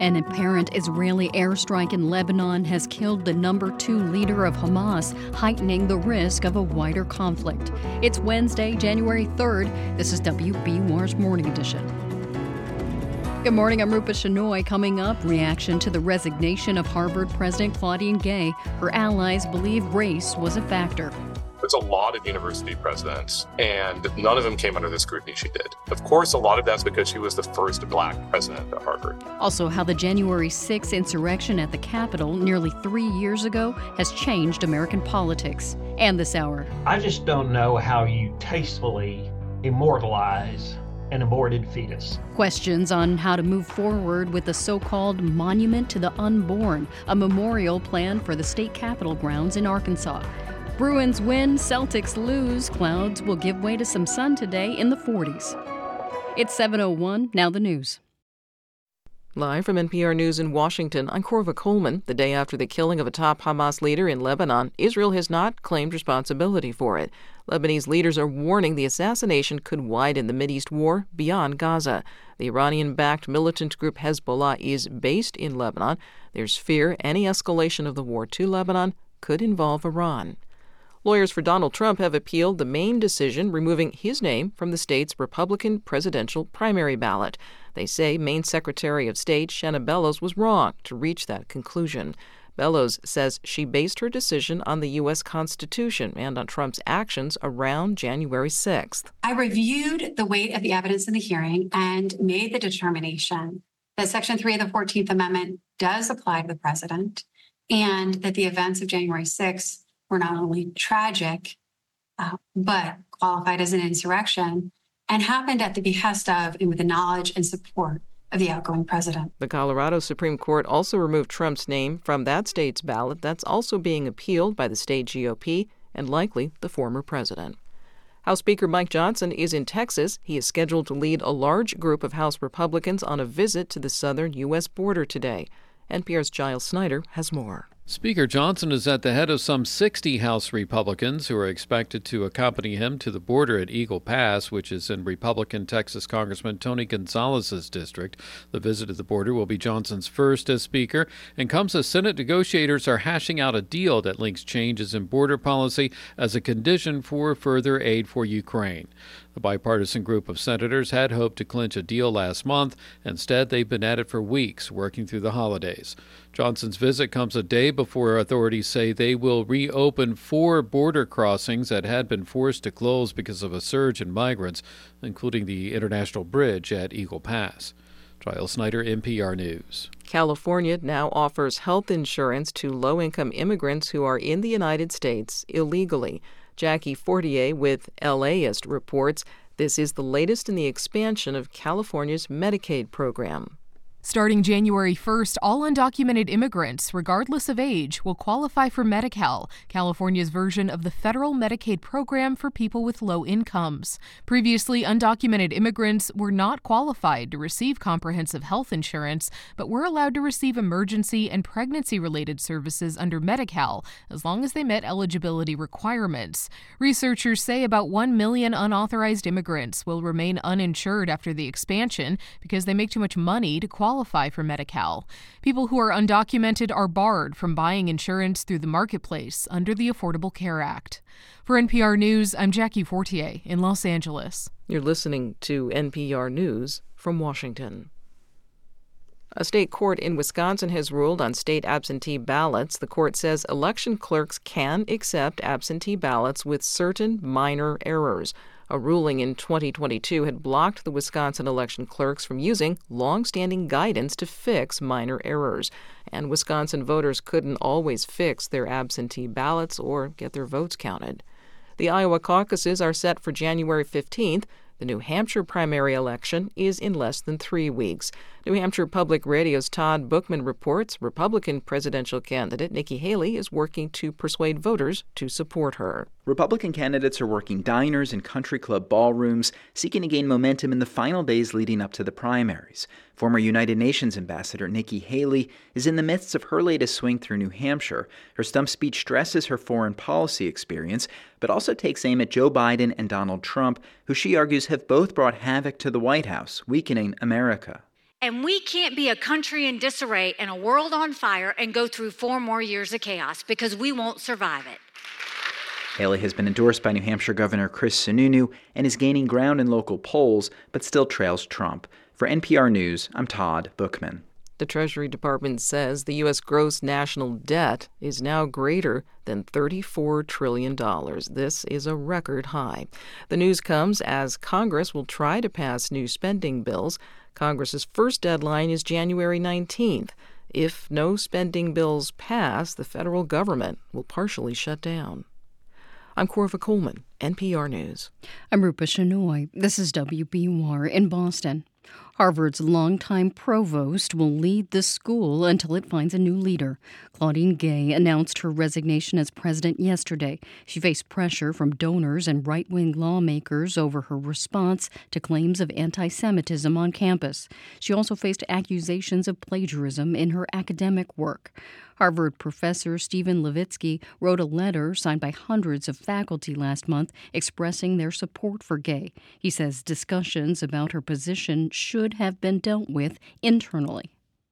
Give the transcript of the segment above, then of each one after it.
An apparent Israeli airstrike in Lebanon has killed the number two leader of Hamas, heightening the risk of a wider conflict. It's Wednesday, January 3rd. This is WBUR's Morning Edition. Good morning, I'm Rupa Shenoy. Coming up, reaction to the resignation of Harvard President Claudine Gay. Her allies believe race was a factor. There's a lot of university presidents, and none of them came under the scrutiny she did. Of course, a lot of that's because she was the first black president at Harvard. Also, how the January 6th insurrection at the Capitol nearly three years ago has changed American politics. And this hour. I just don't know how you tastefully immortalize an aborted fetus. Questions on how to move forward with the so called Monument to the Unborn, a memorial plan for the state capitol grounds in Arkansas. Bruins win, Celtics lose. Clouds will give way to some sun today in the 40s. It's 7:01. Now the news. Live from NPR News in Washington, I'm Korva Coleman. The day after the killing of a top Hamas leader in Lebanon, Israel has not claimed responsibility for it. Lebanese leaders are warning the assassination could widen the Mideast war beyond Gaza. The Iranian backed militant group Hezbollah is based in Lebanon. There's fear any escalation of the war to Lebanon could involve Iran. Lawyers for Donald Trump have appealed the Maine decision removing his name from the state's Republican presidential primary ballot. They say Maine Secretary of State Shenna Bellows was wrong to reach that conclusion. Bellows says she based her decision on the U.S. Constitution and on Trump's actions around January 6th. I reviewed the weight of the evidence in the hearing and made the determination that Section 3 of the 14th Amendment does apply to the president and that the events of January 6th were not only tragic, uh, but qualified as an insurrection and happened at the behest of and with the knowledge and support of the outgoing president. The Colorado Supreme Court also removed Trump's name from that state's ballot. That's also being appealed by the state GOP and likely the former president. House Speaker Mike Johnson is in Texas. He is scheduled to lead a large group of House Republicans on a visit to the southern U.S. border today. NPR's Giles Snyder has more. Speaker Johnson is at the head of some 60 House Republicans who are expected to accompany him to the border at Eagle Pass, which is in Republican Texas Congressman Tony Gonzales's district. The visit to the border will be Johnson's first as Speaker and comes as Senate negotiators are hashing out a deal that links changes in border policy as a condition for further aid for Ukraine. The bipartisan group of senators had hoped to clinch a deal last month. Instead, they've been at it for weeks, working through the holidays. Johnson's visit comes a day before authorities say they will reopen four border crossings that had been forced to close because of a surge in migrants, including the international bridge at Eagle Pass. Giles Snyder, NPR News. California now offers health insurance to low income immigrants who are in the United States illegally. Jackie Fortier with LAist reports this is the latest in the expansion of California's Medicaid program. Starting January 1st, all undocumented immigrants, regardless of age, will qualify for Medi Cal, California's version of the federal Medicaid program for people with low incomes. Previously, undocumented immigrants were not qualified to receive comprehensive health insurance, but were allowed to receive emergency and pregnancy related services under Medi Cal as long as they met eligibility requirements. Researchers say about 1 million unauthorized immigrants will remain uninsured after the expansion because they make too much money to qualify qualify for Medi Cal. People who are undocumented are barred from buying insurance through the marketplace under the Affordable Care Act. For NPR News, I'm Jackie Fortier in Los Angeles. You're listening to NPR News from Washington. A state court in Wisconsin has ruled on state absentee ballots. The court says election clerks can accept absentee ballots with certain minor errors. A ruling in 2022 had blocked the Wisconsin election clerks from using long-standing guidance to fix minor errors, and Wisconsin voters couldn't always fix their absentee ballots or get their votes counted. The Iowa caucuses are set for January 15th. The New Hampshire primary election is in less than three weeks. New Hampshire Public Radio's Todd Bookman reports Republican presidential candidate Nikki Haley is working to persuade voters to support her. Republican candidates are working diners and country club ballrooms, seeking to gain momentum in the final days leading up to the primaries. Former United Nations Ambassador Nikki Haley is in the midst of her latest swing through New Hampshire. Her stump speech stresses her foreign policy experience, but also takes aim at Joe Biden and Donald Trump, who she argues have both brought havoc to the White House, weakening America. And we can't be a country in disarray and a world on fire and go through four more years of chaos because we won't survive it. Haley has been endorsed by New Hampshire Governor Chris Sununu and is gaining ground in local polls, but still trails Trump. For NPR News, I'm Todd Bookman. The Treasury Department says the U.S. gross national debt is now greater than $34 trillion. This is a record high. The news comes as Congress will try to pass new spending bills. Congress's first deadline is January 19th. If no spending bills pass, the federal government will partially shut down. I'm Korva Coleman, NPR News. I'm Rupa Shenoy. This is WBUR in Boston. Harvard's longtime provost will lead the school until it finds a new leader. Claudine Gay announced her resignation as president yesterday. She faced pressure from donors and right wing lawmakers over her response to claims of anti Semitism on campus. She also faced accusations of plagiarism in her academic work. Harvard professor Steven Levitsky wrote a letter signed by hundreds of faculty last month expressing their support for Gay. He says discussions about her position should have been dealt with internally.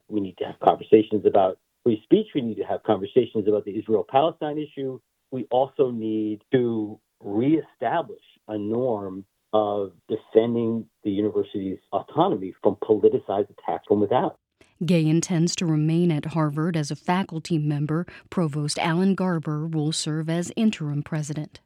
We need to have conversations about free speech. We need to have conversations about the Israel Palestine issue. We also need to reestablish a norm of defending the university's autonomy from politicized attacks from without. Gay intends to remain at Harvard as a faculty member. Provost Alan Garber will serve as interim president.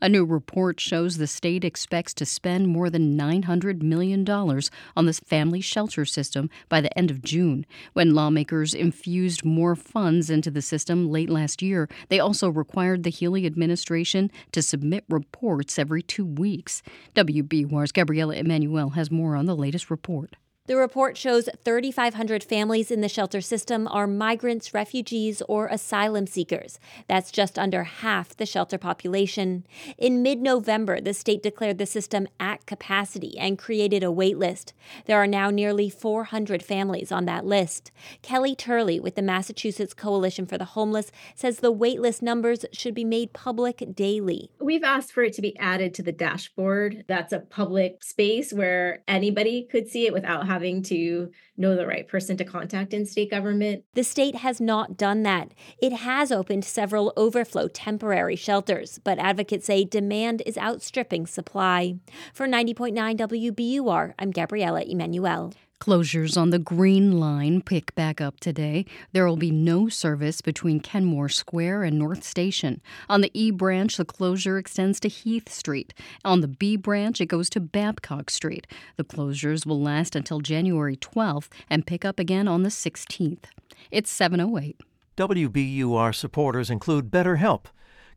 A new report shows the state expects to spend more than $900 million on the family shelter system by the end of June. When lawmakers infused more funds into the system late last year, they also required the Healey administration to submit reports every two weeks. WBUR's Gabrielle Emanuel has more on the latest report. The report shows 3,500 families in the shelter system are migrants, refugees, or asylum seekers. That's just under half the shelter population. In mid November, the state declared the system at capacity and created a wait list. There are now nearly 400 families on that list. Kelly Turley with the Massachusetts Coalition for the Homeless says the wait list numbers should be made public daily. We've asked for it to be added to the dashboard. That's a public space where anybody could see it without having to know the right person to contact in state government. The state has not done that. It has opened several overflow temporary shelters, but advocates say demand is outstripping supply. For 90.9 WBUR, I'm Gabrielle Emanuel. Closures on the Green Line pick back up today. There will be no service between Kenmore Square and North Station. On the E branch, the closure extends to Heath Street. On the B branch, it goes to Babcock Street. The closures will last until January 12th and pick up again on the 16th. It's 708. WBUR supporters include BetterHelp,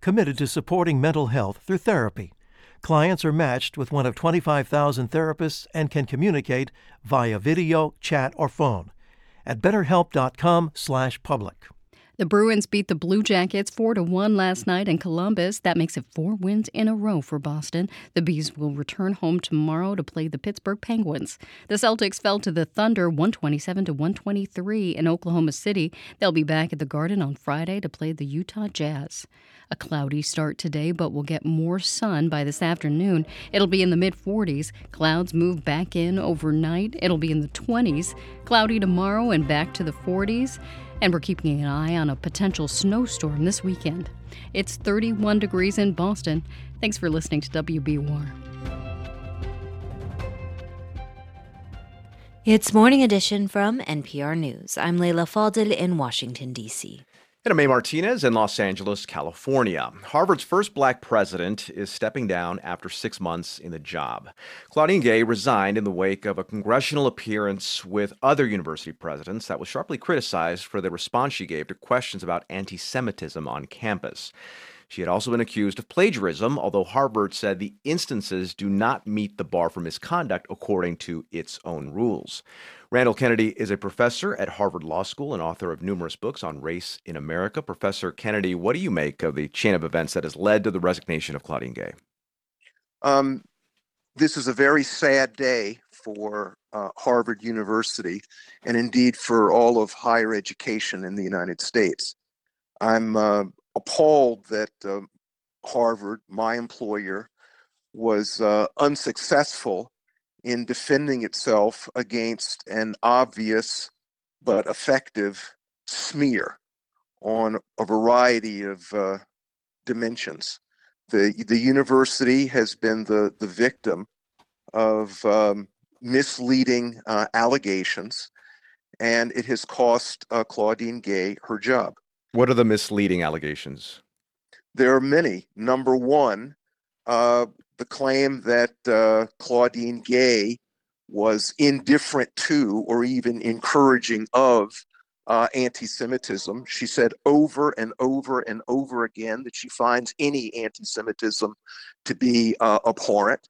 committed to supporting mental health through therapy. Clients are matched with one of 25,000 therapists and can communicate via video, chat, or phone at betterhelp.com/public. The Bruins beat the Blue Jackets 4 to 1 last night in Columbus. That makes it 4 wins in a row for Boston. The Bees will return home tomorrow to play the Pittsburgh Penguins. The Celtics fell to the Thunder 127 to 123 in Oklahoma City. They'll be back at the Garden on Friday to play the Utah Jazz. A cloudy start today, but we'll get more sun by this afternoon. It'll be in the mid 40s. Clouds move back in overnight. It'll be in the 20s. Cloudy tomorrow and back to the 40s. And we're keeping an eye on a potential snowstorm this weekend. It's 31 degrees in Boston. Thanks for listening to WBUR. It's Morning Edition from NPR News. I'm Leila Fadel in Washington, D.C. And May Martinez in Los Angeles, California. Harvard's first black president is stepping down after six months in the job. Claudine Gay resigned in the wake of a congressional appearance with other university presidents that was sharply criticized for the response she gave to questions about anti Semitism on campus. She had also been accused of plagiarism, although Harvard said the instances do not meet the bar for misconduct according to its own rules. Randall Kennedy is a professor at Harvard Law School and author of numerous books on race in America. Professor Kennedy, what do you make of the chain of events that has led to the resignation of Claudine Gay? Um, this is a very sad day for uh, Harvard University and indeed for all of higher education in the United States. I'm uh, appalled that uh, Harvard, my employer, was uh, unsuccessful in defending itself against an obvious but effective smear on a variety of uh, dimensions. The, the university has been the, the victim of um, misleading uh, allegations, and it has cost uh, Claudine Gay her job. What are the misleading allegations? There are many. Number one, uh, the claim that uh, Claudine Gay was indifferent to or even encouraging of uh, anti Semitism. She said over and over and over again that she finds any anti Semitism to be uh, abhorrent.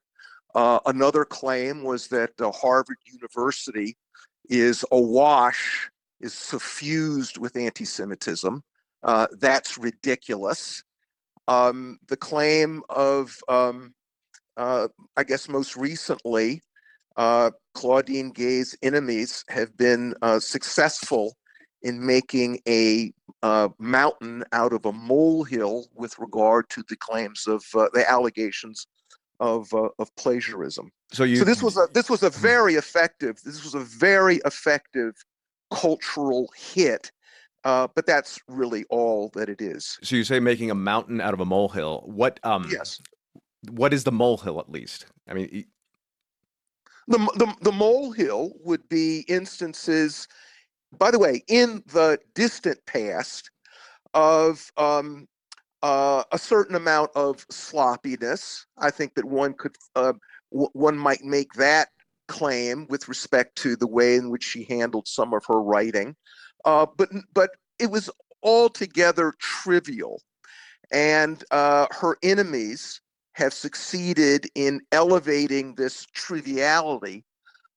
Uh, another claim was that Harvard University is awash, is suffused with anti Semitism. Uh, that's ridiculous. Um, the claim of, um, uh, I guess, most recently, uh, Claudine Gay's enemies have been successful in making a uh, mountain out of a molehill with regard to the claims of uh, the allegations of uh, of plagiarism. So you so this was a this was a very effective this was a very effective cultural hit. Uh, but that's really all that it is. So you say making a mountain out of a molehill. What um yes. What is the molehill at least? I mean the, the, the molehill would be instances by the way, in the distant past of um, uh, a certain amount of sloppiness, I think that one could uh, w- one might make that claim with respect to the way in which she handled some of her writing, uh, but but it was altogether trivial, and uh, her enemies have succeeded in elevating this triviality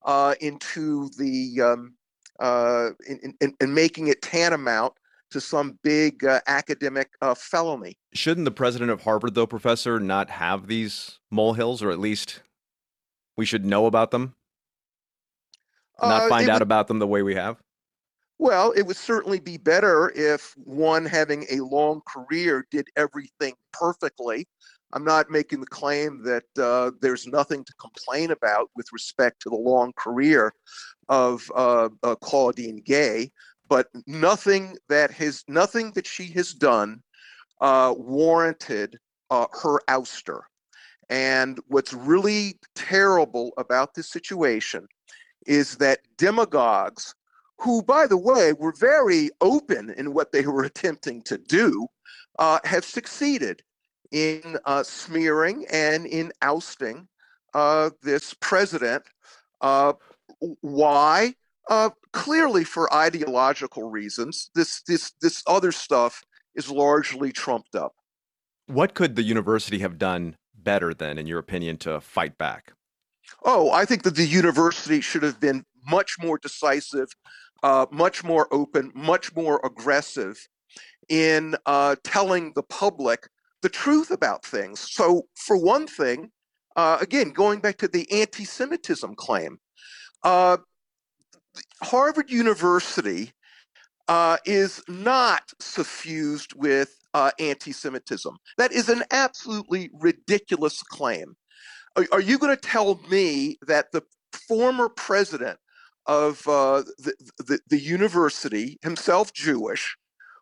uh, into the um, uh, in, in, in, making it tantamount to some big uh, academic uh, felony. Shouldn't the president of Harvard, though, professor, not have these molehills, or at least we should know about them? Not Uh, find out would- about them the way we have? Well, it would certainly be better if one having a long career did everything perfectly. I'm not making the claim that uh, there's nothing to complain about with respect to the long career of uh, uh, Claudine Gay, but nothing that has nothing that she has done uh, warranted uh, her ouster. And what's really terrible about this situation is that demagogues, who, by the way, were very open in what they were attempting to do, uh, have succeeded in uh, smearing and in ousting uh, this president. Uh, why? Uh, clearly, for ideological reasons. This this this other stuff is largely trumped up. What could the university have done better then, in your opinion, to fight back? Oh, I think that the university should have been much more decisive, uh, much more open, much more aggressive in uh, telling the public the truth about things. So, for one thing, uh, again, going back to the anti Semitism claim, uh, Harvard University uh, is not suffused with uh, anti Semitism. That is an absolutely ridiculous claim. Are, are you going to tell me that the former president of uh, the, the, the university, himself Jewish,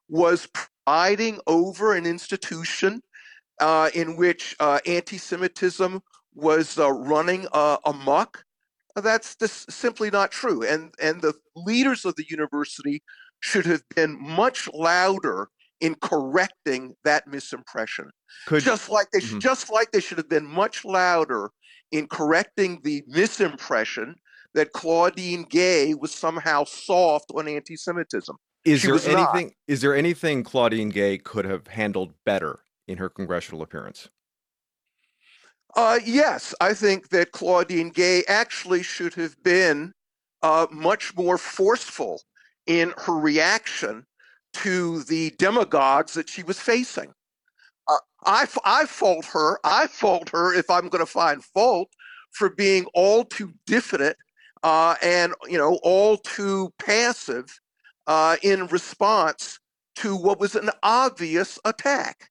was presiding over an institution uh, in which uh, anti-Semitism was uh, running uh, amok. That's just simply not true. And and the leaders of the university should have been much louder in correcting that misimpression. Could- just like they should, Mhm. just like they should have been much louder in correcting the misimpression that Claudine Gay was somehow soft on anti-Semitism. Is She there was not. anything? Is there anything Claudine Gay could have handled better in her congressional appearance? Uh, yes, I think that Claudine Gay actually should have been uh, much more forceful in her reaction to the demagogues that she was facing. Uh, I, I fault her. I fault her if I'm going to find fault for being all too diffident uh, and you know all too passive uh, in response to what was an obvious attack.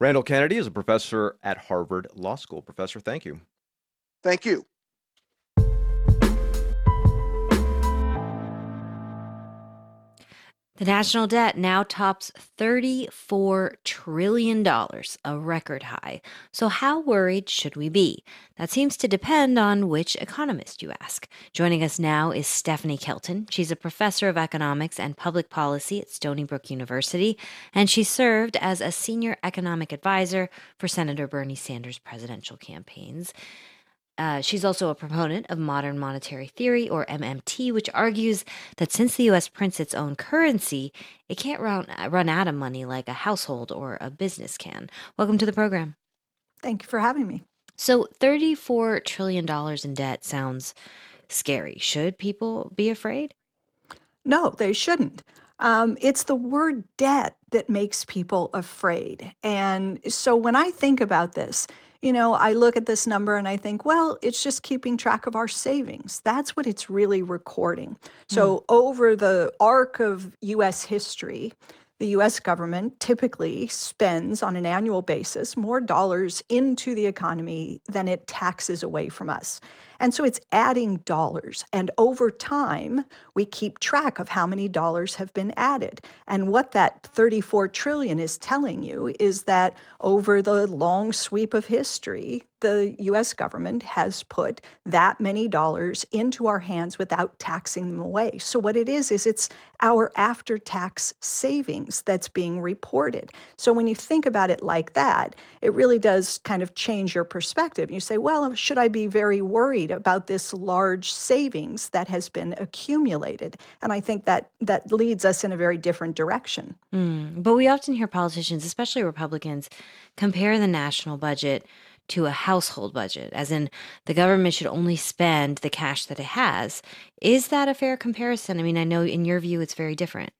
Randall Kennedy is a professor at Harvard Law School. Professor, thank you. Thank you. The national debt now tops $34 trillion, a record high. So, how worried should we be? That seems to depend on which economist you ask. Joining us now is Stephanie Kelton. She's a professor of economics and public policy at Stony Brook University, and she served as a senior economic advisor for Senator Bernie Sanders' presidential campaigns. Uh, she's also a proponent of modern monetary theory, or MMT, which argues that since the U.S. prints its own currency, it can't run, run out of money like a household or a business can. Welcome to the program. Thank you for having me. So, $34 trillion in debt sounds scary. Should people be afraid? No, they shouldn't. Um, it's the word debt that makes people afraid. And so when I think about this, you know, I look at this number and I think, well, it's just keeping track of our savings. That's what it's really recording. So, mm. over the arc of US history, the US government typically spends on an annual basis more dollars into the economy than it taxes away from us. And so it's adding dollars. And over time, we keep track of how many dollars have been added. And what that 34 trillion is telling you is that over the long sweep of history, the US government has put that many dollars into our hands without taxing them away. So, what it is, is it's our after tax savings that's being reported. So, when you think about it like that, it really does kind of change your perspective. You say, well, should I be very worried about this large savings that has been accumulated? And I think that that leads us in a very different direction. Mm, but we often hear politicians, especially Republicans, compare the national budget to a household budget, as in the government should only spend the cash that it has. Is that a fair comparison? I mean, I know in your view it's very different.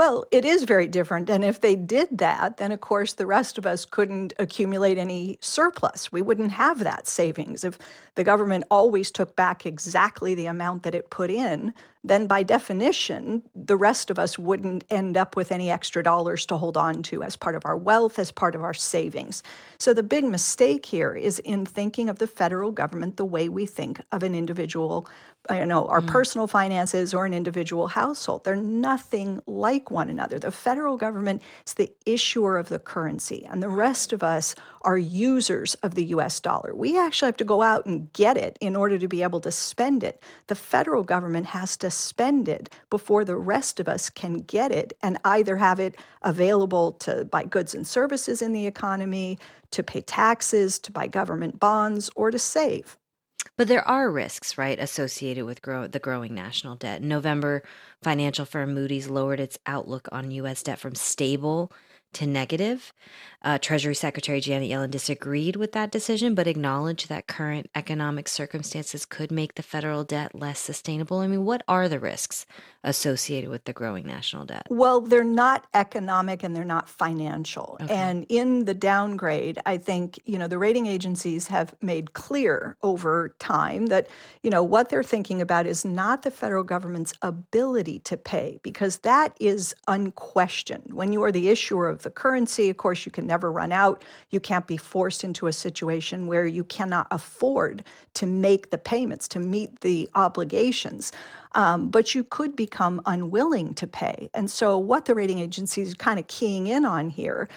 Well, it is very different. And if they did that, then of course the rest of us couldn't accumulate any surplus. We wouldn't have that savings. If the government always took back exactly the amount that it put in, then by definition, the rest of us wouldn't end up with any extra dollars to hold on to as part of our wealth, as part of our savings. So the big mistake here is in thinking of the federal government the way we think of an individual you know, our mm. personal finances or an individual household. They're nothing like one another. The federal government is the issuer of the currency, and the rest of us are users of the US dollar. We actually have to go out and get it in order to be able to spend it. The federal government has to spend it before the rest of us can get it and either have it available to buy goods and services in the economy, to pay taxes, to buy government bonds, or to save. But there are risks, right, associated with grow- the growing national debt. In November, financial firm Moody's lowered its outlook on U.S. debt from stable to negative. Uh, Treasury Secretary Janet Yellen disagreed with that decision, but acknowledged that current economic circumstances could make the federal debt less sustainable. I mean, what are the risks associated with the growing national debt? Well, they're not economic and they're not financial. Okay. And in the downgrade, I think, you know, the rating agencies have made clear over time that, you know, what they're thinking about is not the federal government's ability to pay, because that is unquestioned. When you are the issuer of the currency, of course, you can never run out. You can't be forced into a situation where you cannot afford to make the payments, to meet the obligations. Um, but you could become unwilling to pay. And so, what the rating agencies kind of keying in on here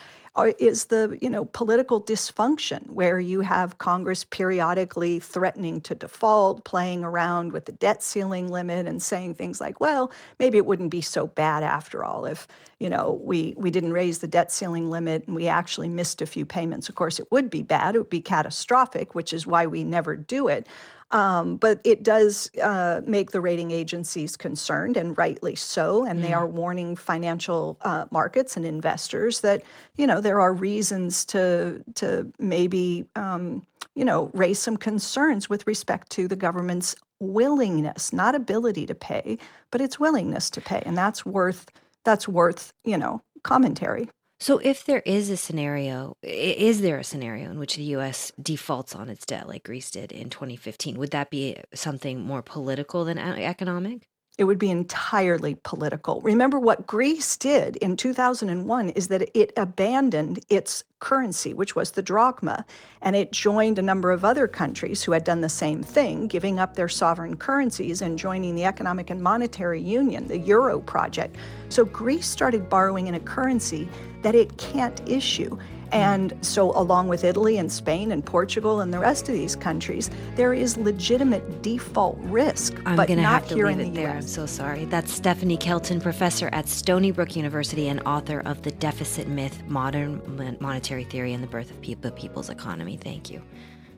is the you know political dysfunction where you have Congress periodically threatening to default, playing around with the debt ceiling limit, and saying things like, "Well, maybe it wouldn't be so bad after all if you know we we didn't raise the debt ceiling limit and we actually missed a few payments." Of course, it would be bad; it would be catastrophic, which is why we never do it. Um, but it does uh, make the rating agencies concerned, and rightly so. And they are warning financial uh, markets and investors that you know there are reasons to to maybe um, you know raise some concerns with respect to the government's willingness, not ability to pay, but its willingness to pay, and that's worth that's worth you know commentary. So, if there is a scenario, is there a scenario in which the U.S. defaults on its debt like Greece did in 2015? Would that be something more political than economic? It would be entirely political. Remember what Greece did in 2001 is that it abandoned its currency, which was the drachma, and it joined a number of other countries who had done the same thing, giving up their sovereign currencies and joining the Economic and Monetary Union, the Euro project. So Greece started borrowing in a currency that it can't issue. And so, along with Italy and Spain and Portugal and the rest of these countries, there is legitimate default risk. I'm but going to not have to leave it the there. US. I'm so sorry. That's Stephanie Kelton, professor at Stony Brook University and author of The Deficit Myth Modern Monetary Theory and the Birth of the People's Economy. Thank you.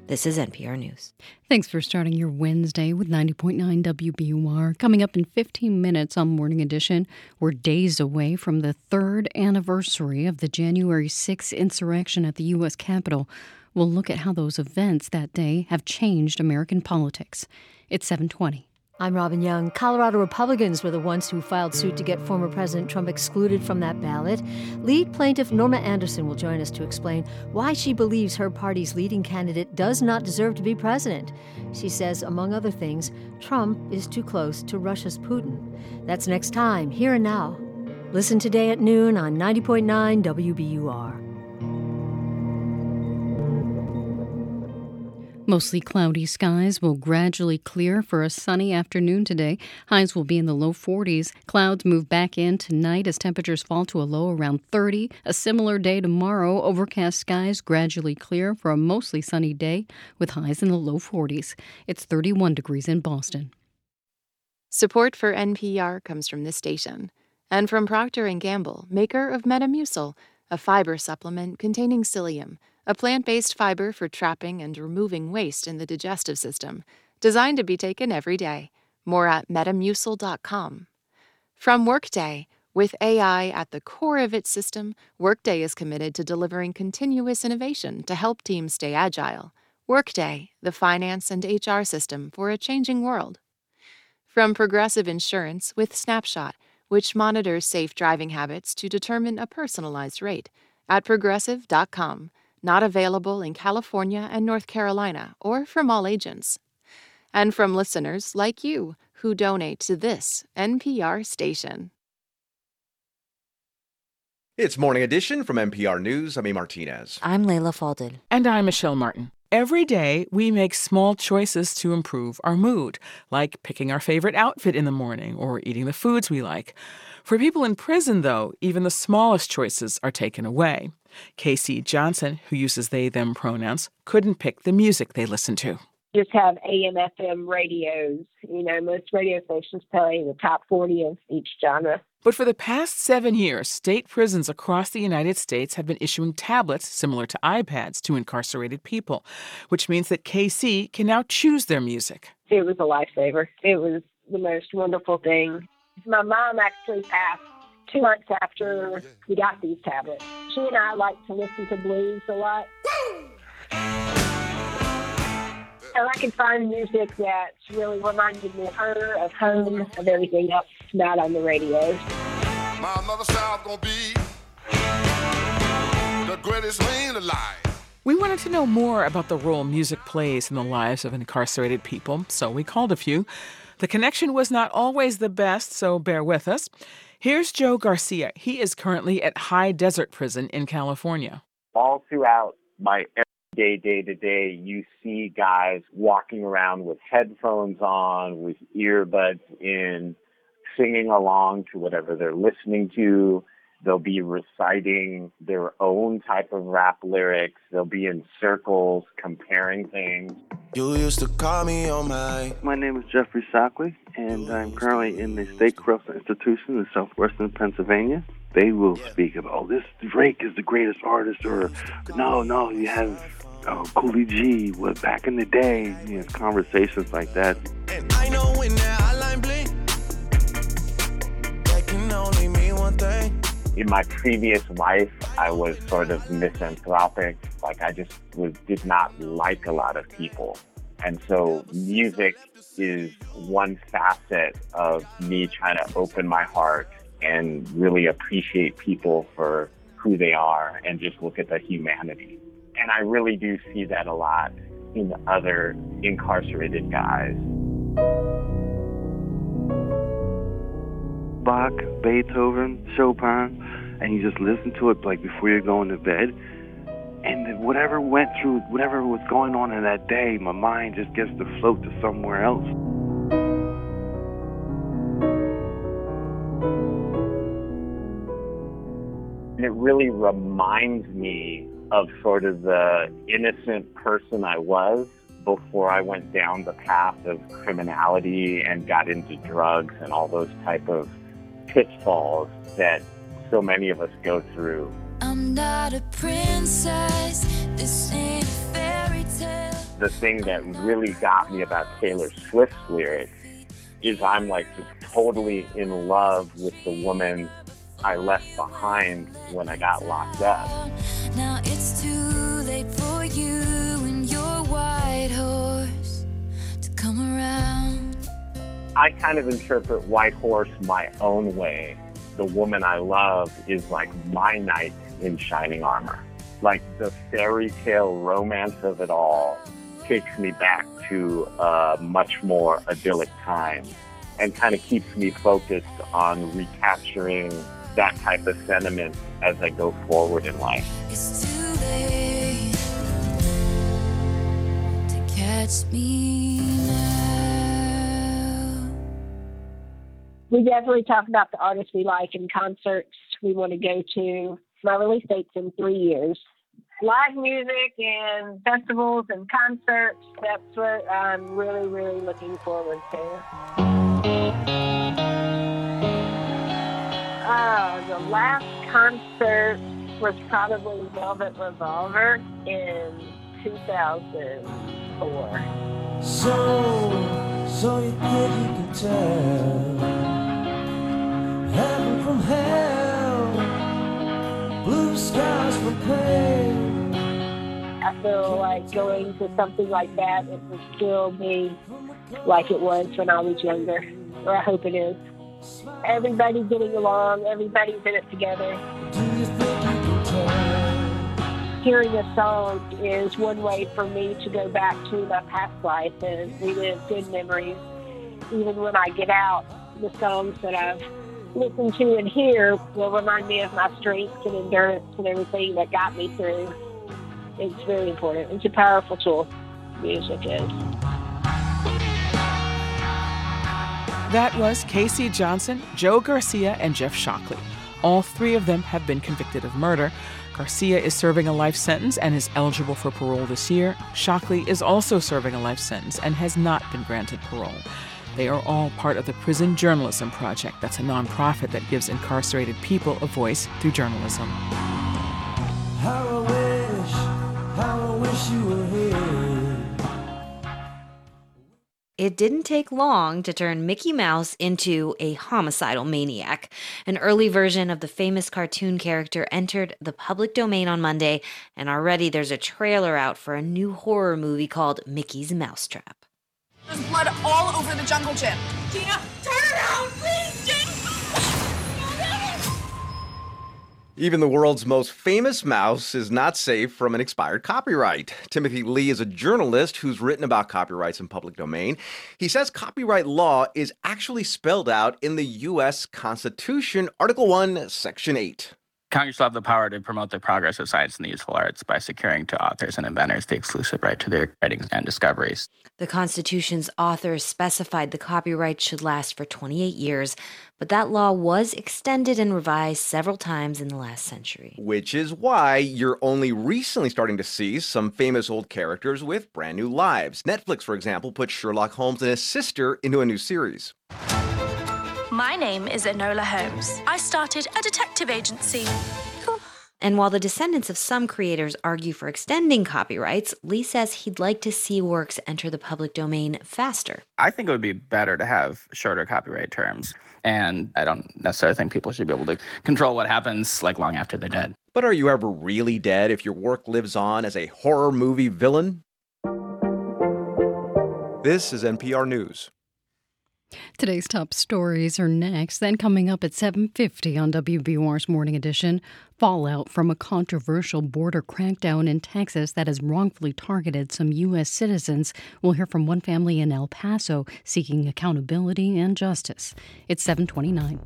This is NPR News. Thanks for starting your Wednesday with 90.9 WBUR. Coming up in 15 minutes on Morning Edition, we're days away from the third anniversary of the January 6th insurrection at the U.S. Capitol. We'll look at how those events that day have changed American politics. It's 720. I'm Robin Young. Colorado Republicans were the ones who filed suit to get former President Trump excluded from that ballot. Lead plaintiff Norma Anderson will join us to explain why she believes her party's leading candidate does not deserve to be president. She says, among other things, Trump is too close to Russia's Putin. That's next time, here and now. Listen today at noon on 90.9 WBUR. Mostly cloudy skies will gradually clear for a sunny afternoon today. Highs will be in the low 40s. Clouds move back in tonight as temperatures fall to a low around 30. A similar day tomorrow. Overcast skies gradually clear for a mostly sunny day with highs in the low 40s. It's 31 degrees in Boston. Support for NPR comes from this station and from Procter & Gamble, maker of Metamucil, a fiber supplement containing psyllium, a plant-based fiber for trapping and removing waste in the digestive system, designed to be taken every day. More at metamucil.com. From Workday, with AI at the core of its system, Workday is committed to delivering continuous innovation to help teams stay agile. Workday, the finance and HR system for a changing world. From Progressive Insurance with Snapshot, which monitors safe driving habits to determine a personalized rate at progressive.com. Not available in California and North Carolina or from all agents. And from listeners like you who donate to this NPR station. It's Morning Edition from NPR News. I'm A. Martinez. I'm Leila Fadel. And I'm Michelle Martin. Every day, we make small choices to improve our mood, like picking our favorite outfit in the morning or eating the foods we like. For people in prison, though, even the smallest choices are taken away. Casey Johnson, who uses they them pronouns, couldn't pick the music they listened to. Just have AM, FM radios. You know, most radio stations play the top 40 of each genre. But for the past seven years, state prisons across the United States have been issuing tablets similar to iPads to incarcerated people, which means that Casey can now choose their music. It was a lifesaver. It was the most wonderful thing. My mom actually passed two months after we got these tablets. She and I like to listen to blues a lot. And I could find music that really reminded me of her, of home, of everything else not on the radio. My mother South gonna be the greatest man alive. We wanted to know more about the role music plays in the lives of incarcerated people, so we called a few. The connection was not always the best, so bear with us. Here's Joe Garcia. He is currently at High Desert Prison in California. All throughout my everyday, day to day, you see guys walking around with headphones on, with earbuds in, singing along to whatever they're listening to. They'll be reciting their own type of rap lyrics. They'll be in circles comparing things. You used to call me on my. My name is Jeffrey Shockley, and I'm currently in the State Correctional Institution in southwestern Pennsylvania. They will speak about, oh, this Drake is the greatest artist, or no, no, you have uh, oh, Coolie G, what back in the day, you know, conversations like that. And I know when that hotline blink, that can only mean one thing. In my previous life, I was sort of misanthropic. Like I just was did not like a lot of people. And so music is one facet of me trying to open my heart and really appreciate people for who they are and just look at the humanity. And I really do see that a lot in other incarcerated guys. Bach, Beethoven, Chopin, and you just listen to it like before you're going to bed. And whatever went through, whatever was going on in that day, my mind just gets to float to somewhere else. it really reminds me of sort of the innocent person I was before I went down the path of criminality and got into drugs and all those type of pitfalls that so many of us go through. I'm not a princess. This ain't a fairy tale. The thing that really got me about Taylor Swift's lyrics is I'm like just totally in love with the woman I left behind when I got locked up. Now it's too late for you and your white horse to come around. I kind of interpret White Horse my own way. The woman I love is like my knight in shining armor. Like the fairy tale romance of it all takes me back to a much more idyllic time and kind of keeps me focused on recapturing that type of sentiment as I go forward in life. It's too late to catch me We definitely talk about the artists we like and concerts we want to go to. My release date's in three years. Live music and festivals and concerts, that's what I'm really, really looking forward to. Uh, the last concert was probably Velvet Revolver in 2004. So, so you think you can tell heaven from hell, blue skies from pain. I feel like going to something like that, it would still be like it was when I was younger, or I hope it is. Everybody getting along, everybody's in it together. Hearing a song is one way for me to go back to my past life and relive good memories. Even when I get out, the songs that I've listened to and hear will remind me of my strength and endurance and everything that got me through. It's very important. It's a powerful tool. Music is. That was Casey Johnson, Joe Garcia, and Jeff Shockley. All three of them have been convicted of murder. Garcia is serving a life sentence and is eligible for parole this year. Shockley is also serving a life sentence and has not been granted parole. They are all part of the Prison Journalism Project. That's a nonprofit that gives incarcerated people a voice through journalism. How I wish, how I wish you were here. It didn't take long to turn Mickey Mouse into a homicidal maniac. An early version of the famous cartoon character entered the public domain on Monday, and already there's a trailer out for a new horror movie called Mickey's Mousetrap. There's blood all over the jungle gym. Gina, turn around, please, Gina. Even the world's most famous mouse is not safe from an expired copyright. Timothy Lee is a journalist who's written about copyrights in public domain. He says copyright law is actually spelled out in the U.S. Constitution, Article 1, Section 8. Congress will have the power to promote the progress of science and the useful arts by securing to authors and inventors the exclusive right to their writings and discoveries. The Constitution's authors specified the copyright should last for 28 years, but that law was extended and revised several times in the last century. Which is why you're only recently starting to see some famous old characters with brand new lives. Netflix, for example, put Sherlock Holmes and his sister into a new series. My name is Enola Holmes. I started a detective agency. And while the descendants of some creators argue for extending copyrights, Lee says he'd like to see works enter the public domain faster. I think it would be better to have shorter copyright terms. And I don't necessarily think people should be able to control what happens like long after they're dead. But are you ever really dead if your work lives on as a horror movie villain? This is NPR News. Today's top stories are next. Then coming up at 7:50 on WBUR's Morning Edition, fallout from a controversial border crackdown in Texas that has wrongfully targeted some US citizens. We'll hear from one family in El Paso seeking accountability and justice. It's 729.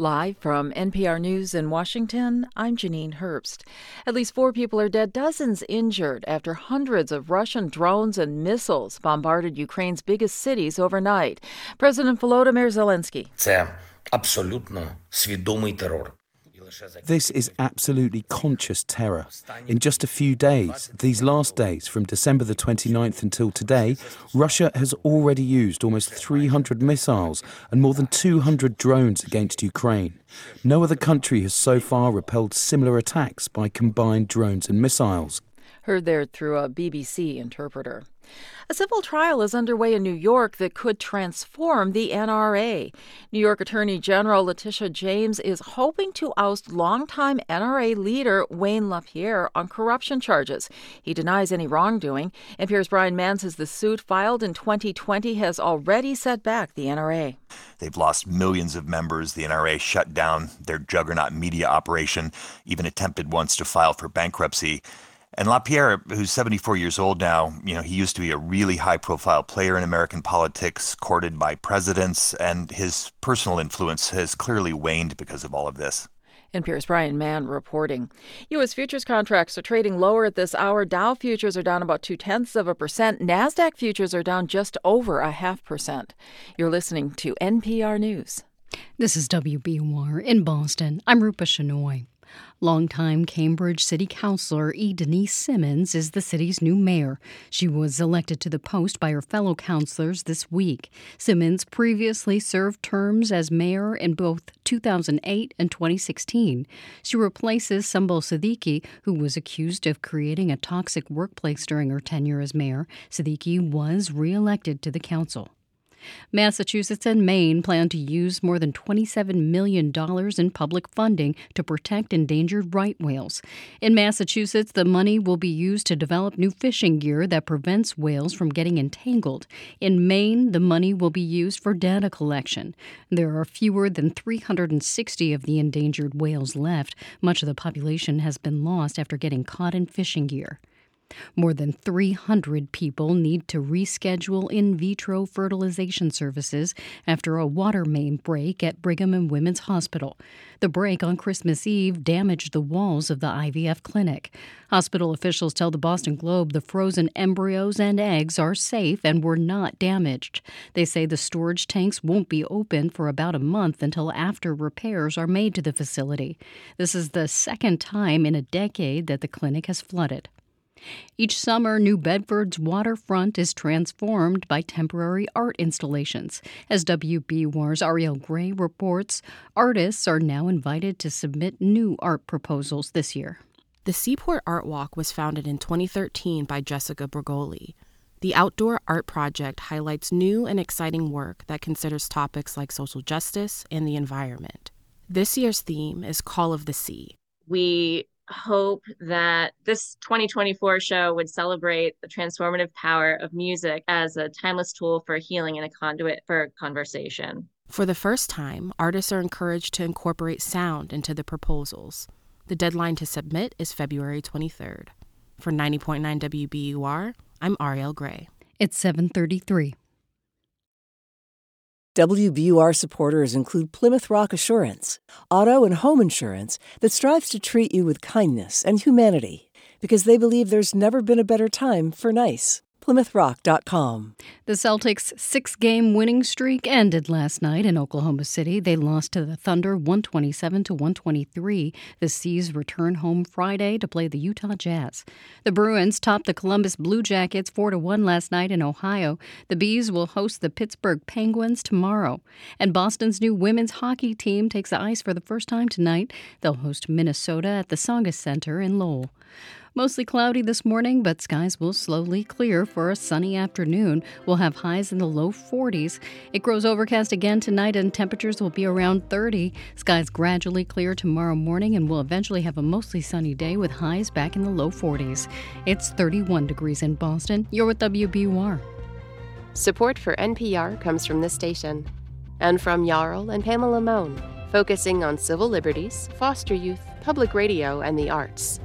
Live from NPR News in Washington, I'm Janine Herbst. At least four people are dead, dozens injured after hundreds of Russian drones and missiles bombarded Ukraine's biggest cities overnight. President Volodymyr Zelensky. Це абсолютно свідомий терор. This is absolutely conscious terror. In just a few days, these last days, from December the 29th until today, Russia has already used almost 300 missiles and more than 200 drones against Ukraine. No other country has so far repelled similar attacks by combined drones and missiles. Heard there through a BBC interpreter. A civil trial is underway in New York that could transform the NRA. New York Attorney General Letitia James is hoping to oust longtime NRA leader Wayne LaPierre on corruption charges. He denies any wrongdoing. And NPR's Brian Mann says the suit filed in 2020 has already set back the NRA. They've lost millions of members. The NRA shut down their juggernaut media operation, even attempted once to file for bankruptcy. And LaPierre, who's 74 years old now, you know, he used to be a really high profile player in American politics, courted by presidents, and his personal influence has clearly waned because of all of this. NPR's Brian Mann reporting. U.S. futures contracts are trading lower at this hour. Dow futures are down about two tenths of a percent. NASDAQ futures are down just over a half percent. You're listening to NPR News. This is WBUR in Boston. I'm Rupa Shenoy. Longtime Cambridge City Councilor E. Denise Simmons is the city's new mayor. She was elected to the post by her fellow councilors this week. Simmons previously served terms as mayor in both 2008 and 2016. She replaces Sumbul Siddiqui, who was accused of creating a toxic workplace during her tenure as mayor. Siddiqui was reelected to the council. Massachusetts and Maine plan to use more than $27 million in public funding to protect endangered right whales. In Massachusetts, the money will be used to develop new fishing gear that prevents whales from getting entangled. In Maine, the money will be used for data collection. There are fewer than 360 of the endangered whales left. Much of the population has been lost after getting caught in fishing gear. More than 300 people need to reschedule in vitro fertilization services after a water main break at Brigham and Women's Hospital. The break on Christmas Eve damaged the walls of the IVF clinic. Hospital officials tell the Boston Globe the frozen embryos and eggs are safe and were not damaged. They say the storage tanks won't be open for about a month until after repairs are made to the facility. This is the second time in a decade that the clinic has flooded. Each summer, New Bedford's waterfront is transformed by temporary art installations. As WBUR's Arielle Gray reports, artists are now invited to submit new art proposals this year. The Seaport Art Walk was founded in 2013 by Jessica Bergoli. The outdoor art project highlights new and exciting work that considers topics like social justice and the environment. This year's theme is Call of the Sea. We hope that this 2024 show would celebrate the transformative power of music as a timeless tool for healing and a conduit for conversation. For the first time, artists are encouraged to incorporate sound into the proposals. The deadline to submit is February 23rd. For 90.9 WBUR, I'm Arielle Gray. It's 733. WBUR supporters include Plymouth Rock Assurance, auto and home insurance that strives to treat you with kindness and humanity because they believe there's never been a better time for nice. PlymouthRock.com. The Celtics' six game winning streak ended last night in Oklahoma City. They lost to the Thunder 127 to 123. The C's return home Friday to play the Utah Jazz. The Bruins topped the Columbus Blue Jackets 4 to 1 last night in Ohio. The B's will host the Pittsburgh Penguins tomorrow. And Boston's new women's hockey team takes the ice for the first time tonight. They'll host Minnesota at the Tsongas Center in Lowell. Mostly cloudy this morning, but skies will slowly clear for a sunny afternoon. We'll have highs in the low 40s. It grows overcast again tonight, and temperatures will be around 30. Skies gradually clear tomorrow morning, and we'll eventually have a mostly sunny day with highs back in the low 40s. It's 31 degrees in Boston. You're with WBUR. Support for NPR comes from this station and from Jarl and Pamela Mohn focusing on civil liberties, foster youth, public radio, and the arts.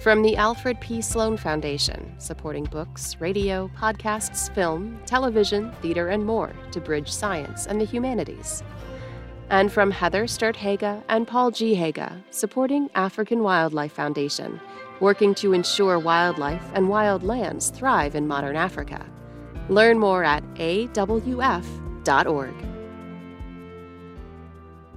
From the Alfred P. Sloan Foundation, supporting books, radio, podcasts, film, television, theater, and more to bridge science and the humanities. And from Heather Sturt Haga and Paul G. Haga, supporting African Wildlife Foundation, working to ensure wildlife and wild lands thrive in modern Africa. Learn more at awf.org.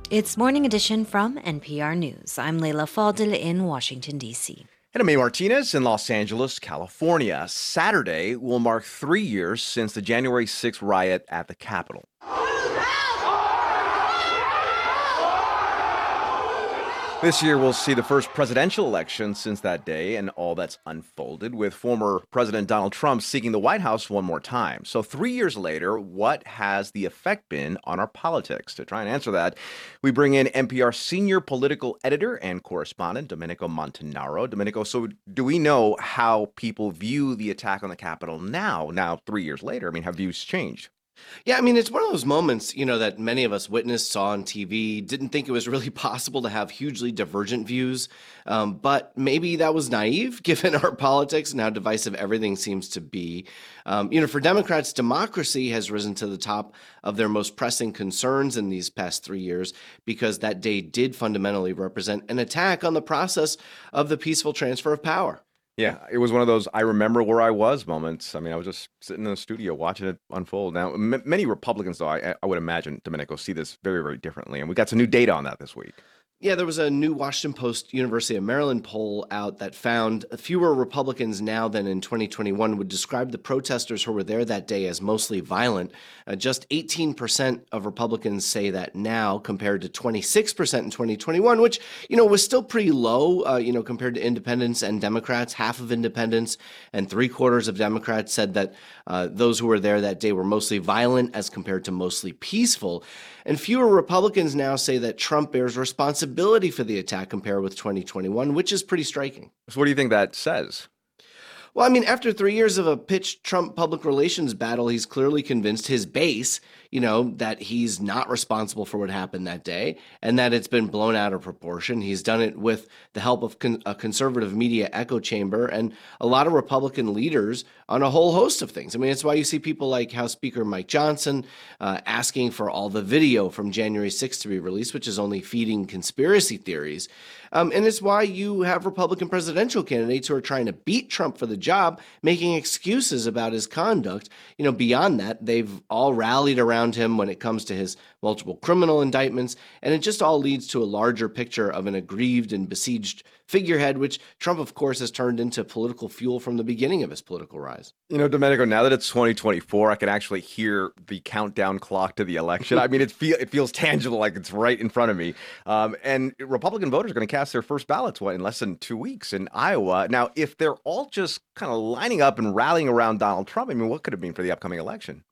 It's Morning Edition from NPR News. I'm Leila Fadel in Washington, D.C. And May Martinez in Los Angeles, California. Saturday will mark three years since the January 6th riot at the Capitol. This year, we'll see the first presidential election since that day and all that's unfolded, with former President Donald Trump seeking the White House one more time. So, three years later, what has the effect been on our politics? To try and answer that, we bring in NPR senior political editor and correspondent, Domenico Montanaro. Domenico, so do we know how people view the attack on the Capitol now, now, three years later? I mean, have views changed? Yeah, I mean, it's one of those moments, you know, that many of us witnessed, saw on TV, didn't think it was really possible to have hugely divergent views. Um, but maybe that was naive given our politics and how divisive everything seems to be. Um, you know, for Democrats, democracy has risen to the top of their most pressing concerns in these past three years because that day did fundamentally represent an attack on the process of the peaceful transfer of power. Yeah, uh, it was one of those I remember where I was moments. I mean, I was just sitting in the studio watching it unfold. Now, m- many Republicans, though, I, I would imagine, Domenico, see this very, very differently. And we got some new data on that this week. Yeah, there was a new Washington Post University of Maryland poll out that found fewer Republicans now than in 2021 would describe the protesters who were there that day as mostly violent. Uh, just 18% of Republicans say that now compared to 26% in 2021, which, you know, was still pretty low, uh, you know, compared to independents and Democrats. Half of independents and three quarters of Democrats said that uh, those who were there that day were mostly violent as compared to mostly peaceful. And fewer Republicans now say that Trump bears responsibility for the attack compared with 2021, which is pretty striking. So, what do you think that says? Well, I mean, after three years of a pitched Trump public relations battle, he's clearly convinced his base, you know, that he's not responsible for what happened that day and that it's been blown out of proportion. He's done it with the help of con- a conservative media echo chamber and a lot of Republican leaders on a whole host of things. I mean, it's why you see people like House Speaker Mike Johnson uh, asking for all the video from January 6th to be released, which is only feeding conspiracy theories. Um, and it's why you have Republican presidential candidates who are trying to beat Trump for the job, making excuses about his conduct. You know, beyond that, they've all rallied around him when it comes to his multiple criminal indictments, and it just all leads to a larger picture of an aggrieved and besieged figurehead, which Trump, of course, has turned into political fuel from the beginning of his political rise. You know, Domenico, now that it's 2024, I can actually hear the countdown clock to the election. I mean, it feel it feels tangible, like it's right in front of me. Um, and Republican voters are going to cast their first ballots what in less than two weeks in Iowa. Now, if they're all just kind of lining up and rallying around Donald Trump, I mean, what could it mean for the upcoming election?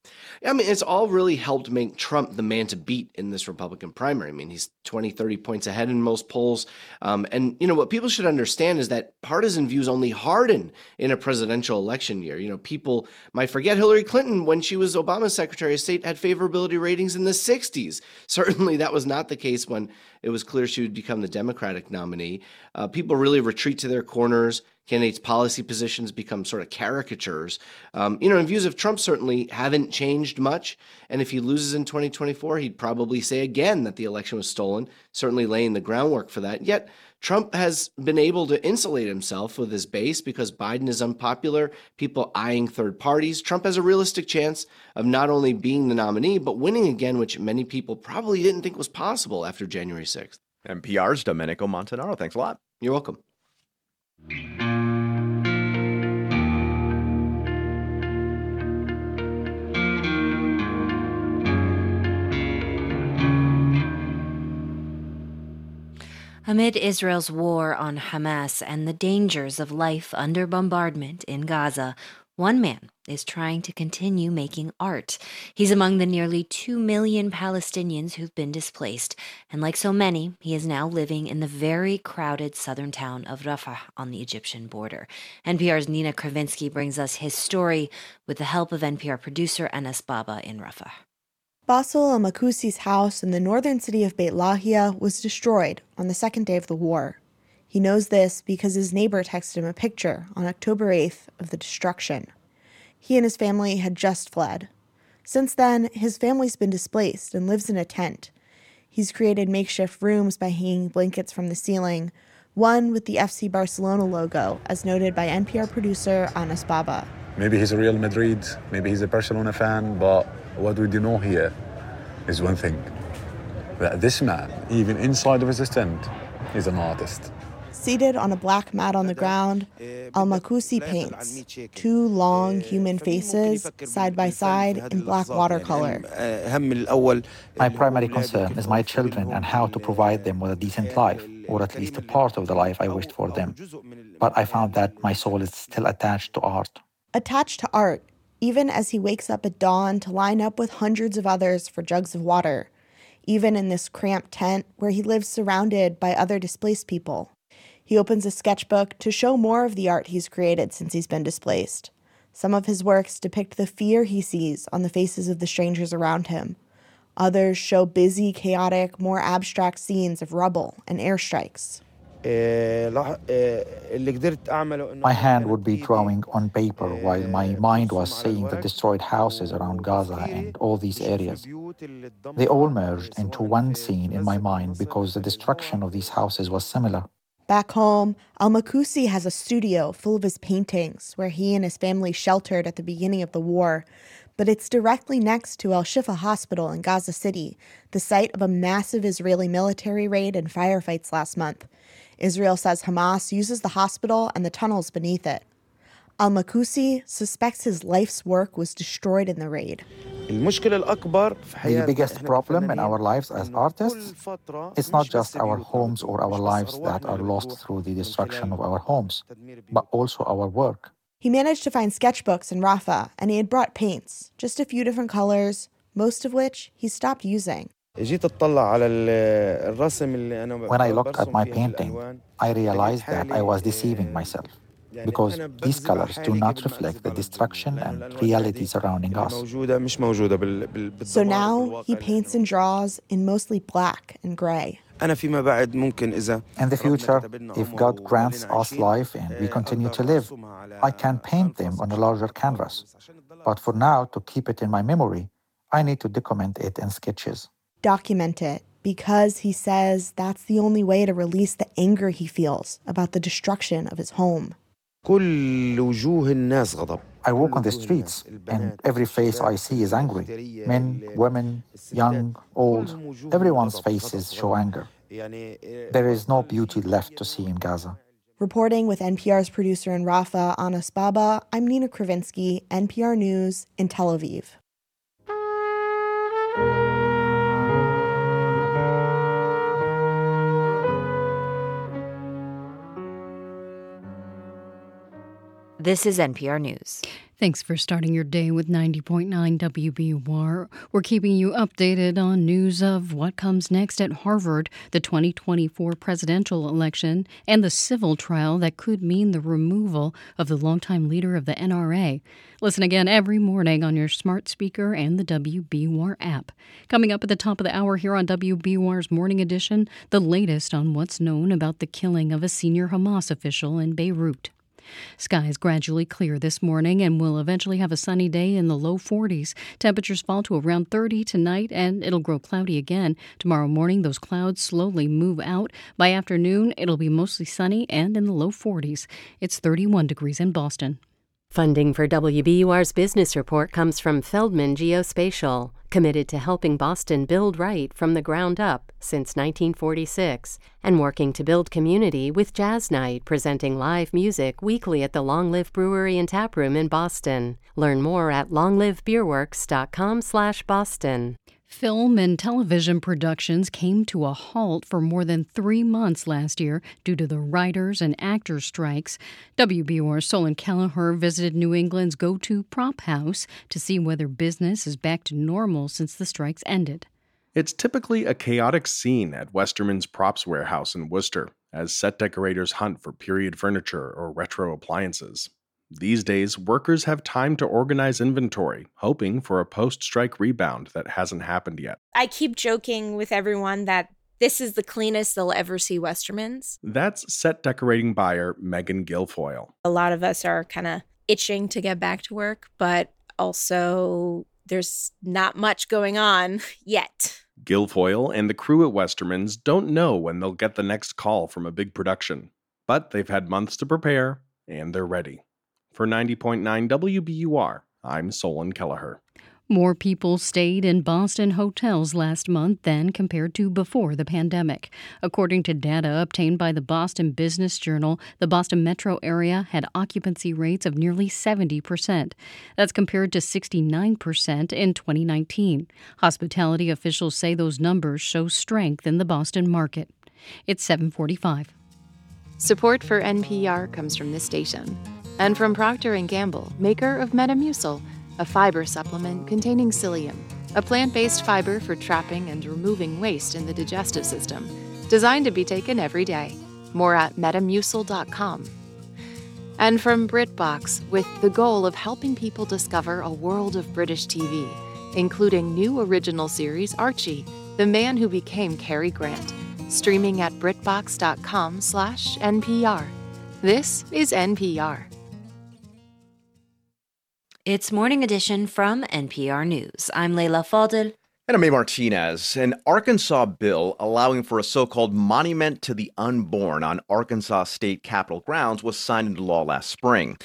Yeah, I mean, it's all really helped make Trump the man to beat in this Republican primary. I mean, he's 20, 30 points ahead in most polls. Um, and, you know, what people should understand is that partisan views only harden in a presidential election year. You know, people might forget Hillary Clinton, when she was Obama's Secretary of State, had favorability ratings in the 60s. Certainly that was not the case when it was clear she would become the Democratic nominee. Uh, people really retreat to their corners candidates' policy positions become sort of caricatures. Um, you know, and views of Trump certainly haven't changed much. And if he loses in 2024, he'd probably say again that the election was stolen, certainly laying the groundwork for that. Yet, Trump has been able to insulate himself with his base because Biden is unpopular, people eyeing third parties. Trump has a realistic chance of not only being the nominee, but winning again, which many people probably didn't think was possible after January 6th. NPR's Domenico Montanaro. Thanks a lot. You're welcome. Amid Israel's war on Hamas and the dangers of life under bombardment in Gaza, one man is trying to continue making art. He's among the nearly 2 million Palestinians who've been displaced, and like so many, he is now living in the very crowded southern town of Rafah on the Egyptian border. NPR's Nina Kravinsky brings us his story with the help of NPR producer Anas Baba in Rafah. Basil al Makusi's house in the northern city of Beit Lahia was destroyed on the second day of the war. He knows this because his neighbor texted him a picture on October 8th of the destruction. He and his family had just fled. Since then, his family's been displaced and lives in a tent. He's created makeshift rooms by hanging blankets from the ceiling, one with the FC Barcelona logo, as noted by NPR producer Anas Baba. Maybe he's a Real Madrid, maybe he's a Barcelona fan, but what we do know here is one thing that this man, even inside of his tent, is an artist. Seated on a black mat on the ground, Al Makusi paints two long human faces side by side in black watercolor. My primary concern is my children and how to provide them with a decent life, or at least a part of the life I wished for them. But I found that my soul is still attached to art. Attached to art, even as he wakes up at dawn to line up with hundreds of others for jugs of water, even in this cramped tent where he lives surrounded by other displaced people. He opens a sketchbook to show more of the art he's created since he's been displaced. Some of his works depict the fear he sees on the faces of the strangers around him. Others show busy, chaotic, more abstract scenes of rubble and airstrikes. My hand would be drawing on paper while my mind was seeing the destroyed houses around Gaza and all these areas. They all merged into one scene in my mind because the destruction of these houses was similar. Back home, Al Makusi has a studio full of his paintings where he and his family sheltered at the beginning of the war. But it's directly next to Al Shifa Hospital in Gaza City, the site of a massive Israeli military raid and firefights last month. Israel says Hamas uses the hospital and the tunnels beneath it. Al Makusi suspects his life's work was destroyed in the raid. The biggest problem in our lives as artists is not just our homes or our lives that are lost through the destruction of our homes, but also our work. He managed to find sketchbooks in Rafah, and he had brought paints, just a few different colors, most of which he stopped using. When I looked at my painting, I realized that I was deceiving myself because these colors do not reflect the destruction and reality surrounding us. So now he paints and draws in mostly black and gray. In the future, if God grants us life and we continue to live, I can paint them on a larger canvas. But for now, to keep it in my memory, I need to document it in sketches. Document it because he says that's the only way to release the anger he feels about the destruction of his home. I walk on the streets, and every face I see is angry. Men, women, young, old, everyone's faces show anger. There is no beauty left to see in Gaza. Reporting with NPR's producer in Rafah, Anas Baba, I'm Nina Kravinsky, NPR News in Tel Aviv. This is NPR News. Thanks for starting your day with 90.9 WBUR. We're keeping you updated on news of what comes next at Harvard, the 2024 presidential election, and the civil trial that could mean the removal of the longtime leader of the NRA. Listen again every morning on your smart speaker and the WBUR app. Coming up at the top of the hour here on WBUR's Morning Edition, the latest on what's known about the killing of a senior Hamas official in Beirut. Skies gradually clear this morning and we'll eventually have a sunny day in the low 40s. Temperatures fall to around 30 tonight and it'll grow cloudy again. Tomorrow morning, those clouds slowly move out. By afternoon, it'll be mostly sunny and in the low 40s. It's 31 degrees in Boston. Funding for WBUR's business report comes from Feldman Geospatial, committed to helping Boston build right from the ground up since 1946, and working to build community with Jazz Night, presenting live music weekly at the Long Live Brewery and Tap Room in Boston. Learn more at longlivebeerworks.com/boston. Film and television productions came to a halt for more than three months last year due to the writers and actors strikes. WBUR's Solon Kelleher visited New England's go to prop house to see whether business is back to normal since the strikes ended. It's typically a chaotic scene at Westerman's Props Warehouse in Worcester as set decorators hunt for period furniture or retro appliances. These days, workers have time to organize inventory, hoping for a post strike rebound that hasn't happened yet. I keep joking with everyone that this is the cleanest they'll ever see Westerman's. That's set decorating buyer Megan Guilfoyle. A lot of us are kind of itching to get back to work, but also there's not much going on yet. Guilfoyle and the crew at Westerman's don't know when they'll get the next call from a big production, but they've had months to prepare and they're ready. For 90.9 WBUR, I'm Solon Kelleher. More people stayed in Boston hotels last month than compared to before the pandemic. According to data obtained by the Boston Business Journal, the Boston metro area had occupancy rates of nearly 70%. That's compared to 69% in 2019. Hospitality officials say those numbers show strength in the Boston market. It's 745. Support for NPR comes from this station and from Procter & Gamble, maker of Metamucil a fiber supplement containing psyllium, a plant based fiber for trapping and removing waste in the digestive system, designed to be taken every day. More at metamucil.com. And from BritBox, with the goal of helping people discover a world of British TV, including new original series Archie, The Man Who Became Cary Grant, streaming at britbox.com/npr. This is NPR. It's Morning Edition from NPR News. I'm Leila Fadel. And I'm May Martinez. An Arkansas bill allowing for a so called monument to the unborn on Arkansas state capitol grounds was signed into law last spring.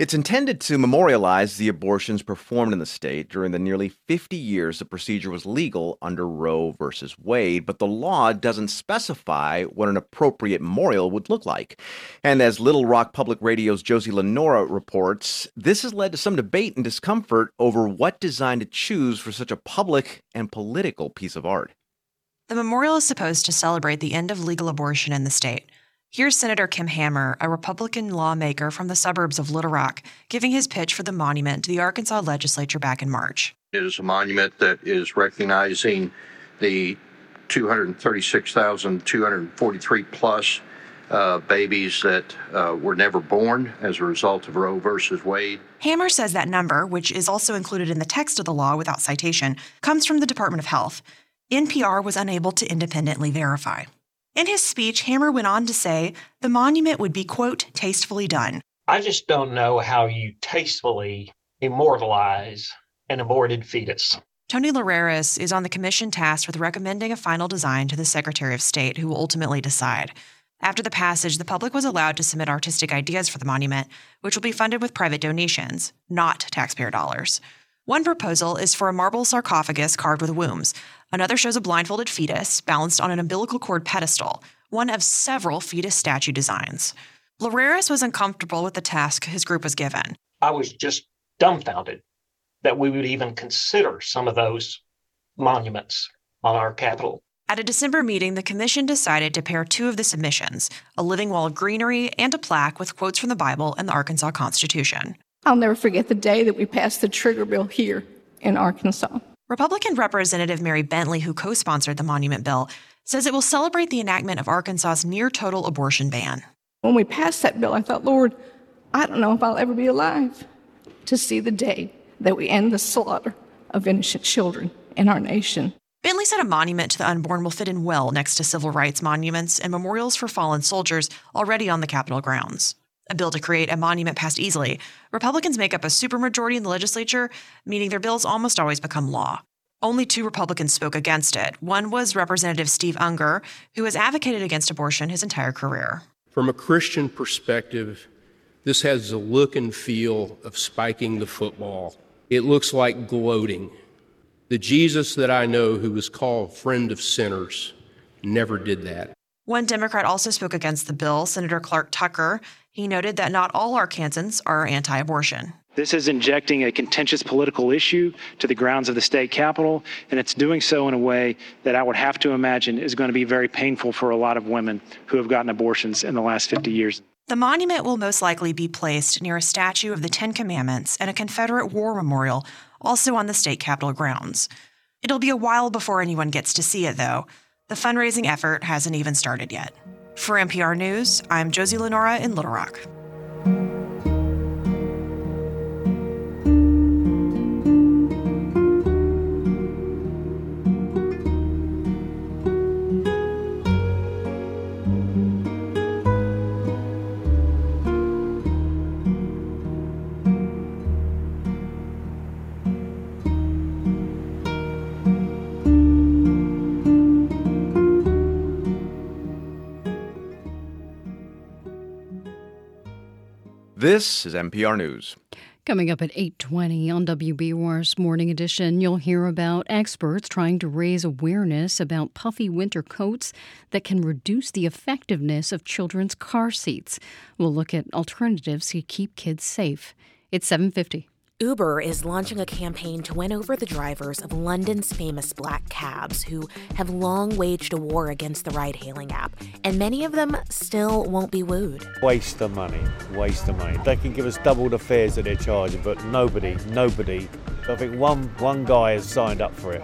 It's intended to memorialize the abortions performed in the state during the nearly 50 years the procedure was legal under Roe v. Wade, but the law doesn't specify what an appropriate memorial would look like. And as Little Rock Public Radio's Josie Lenora reports, this has led to some debate and discomfort over what design to choose for such a public and political piece of art. The memorial is supposed to celebrate the end of legal abortion in the state. Here's Senator Kim Hammer, a Republican lawmaker from the suburbs of Little Rock, giving his pitch for the monument to the Arkansas legislature back in March. It is a monument that is recognizing the 236,243 plus uh, babies that uh, were never born as a result of Roe versus Wade. Hammer says that number, which is also included in the text of the law without citation, comes from the Department of Health. NPR was unable to independently verify. In his speech, Hammer went on to say the monument would be, quote, tastefully done. I just don't know how you tastefully immortalize an aborted fetus. Tony Loreras is on the commission tasked with recommending a final design to the Secretary of State, who will ultimately decide. After the passage, the public was allowed to submit artistic ideas for the monument, which will be funded with private donations, not taxpayer dollars. One proposal is for a marble sarcophagus carved with wombs. Another shows a blindfolded fetus balanced on an umbilical cord pedestal, one of several fetus statue designs. Loreras was uncomfortable with the task his group was given. I was just dumbfounded that we would even consider some of those monuments on our capital. At a December meeting, the commission decided to pair two of the submissions a living wall of greenery and a plaque with quotes from the Bible and the Arkansas Constitution. I'll never forget the day that we passed the trigger bill here in Arkansas. Republican Representative Mary Bentley, who co sponsored the monument bill, says it will celebrate the enactment of Arkansas's near total abortion ban. When we passed that bill, I thought, Lord, I don't know if I'll ever be alive to see the day that we end the slaughter of innocent children in our nation. Bentley said a monument to the unborn will fit in well next to civil rights monuments and memorials for fallen soldiers already on the Capitol grounds. A bill to create a monument passed easily. Republicans make up a supermajority in the legislature, meaning their bills almost always become law. Only two Republicans spoke against it. One was Representative Steve Unger, who has advocated against abortion his entire career. From a Christian perspective, this has the look and feel of spiking the football. It looks like gloating the Jesus that I know, who was called friend of sinners, never did that. One Democrat also spoke against the bill, Senator Clark Tucker. He noted that not all Arkansans are anti abortion. This is injecting a contentious political issue to the grounds of the state capitol, and it's doing so in a way that I would have to imagine is going to be very painful for a lot of women who have gotten abortions in the last 50 years. The monument will most likely be placed near a statue of the Ten Commandments and a Confederate war memorial also on the state capitol grounds. It'll be a while before anyone gets to see it, though. The fundraising effort hasn't even started yet. For NPR News, I'm Josie Lenora in Little Rock. This is NPR News. Coming up at 8:20 on WBUR's Morning Edition, you'll hear about experts trying to raise awareness about puffy winter coats that can reduce the effectiveness of children's car seats. We'll look at alternatives to keep kids safe. It's 750. Uber is launching a campaign to win over the drivers of London's famous black cabs who have long waged a war against the ride hailing app, and many of them still won't be wooed. Waste of money, waste of money. They can give us double the fares that they're charging, but nobody, nobody. I think one, one guy has signed up for it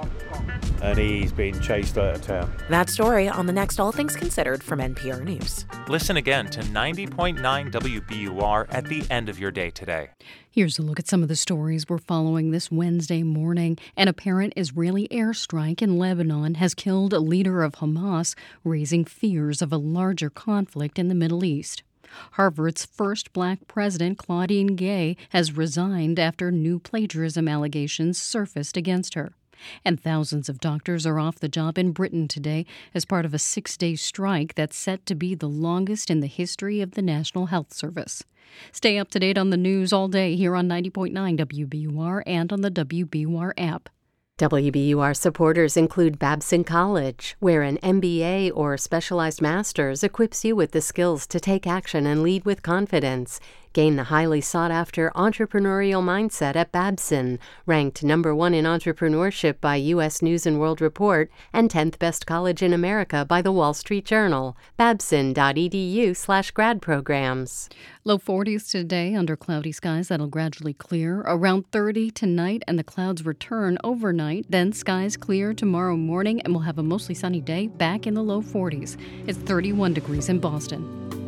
and he's being chased out of town. That story on the next All Things Considered from NPR News. Listen again to 90.9 WBUR at the end of your day today. Here's a look at some of the stories we're following this Wednesday morning. An apparent Israeli airstrike in Lebanon has killed a leader of Hamas, raising fears of a larger conflict in the Middle East. Harvard's first black president, Claudine Gay, has resigned after new plagiarism allegations surfaced against her. And thousands of doctors are off the job in Britain today as part of a six day strike that's set to be the longest in the history of the National Health Service. Stay up to date on the news all day here on 90.9 WBUR and on the WBUR app. WBUR supporters include Babson College, where an MBA or specialized master's equips you with the skills to take action and lead with confidence. Gain the highly sought after entrepreneurial mindset at Babson, ranked number one in entrepreneurship by U.S. News and World Report and 10th best college in America by the Wall Street Journal. Babson.edu slash grad programs. Low 40s today under cloudy skies that'll gradually clear. Around 30 tonight, and the clouds return overnight. Then skies clear tomorrow morning, and we'll have a mostly sunny day back in the low 40s. It's 31 degrees in Boston.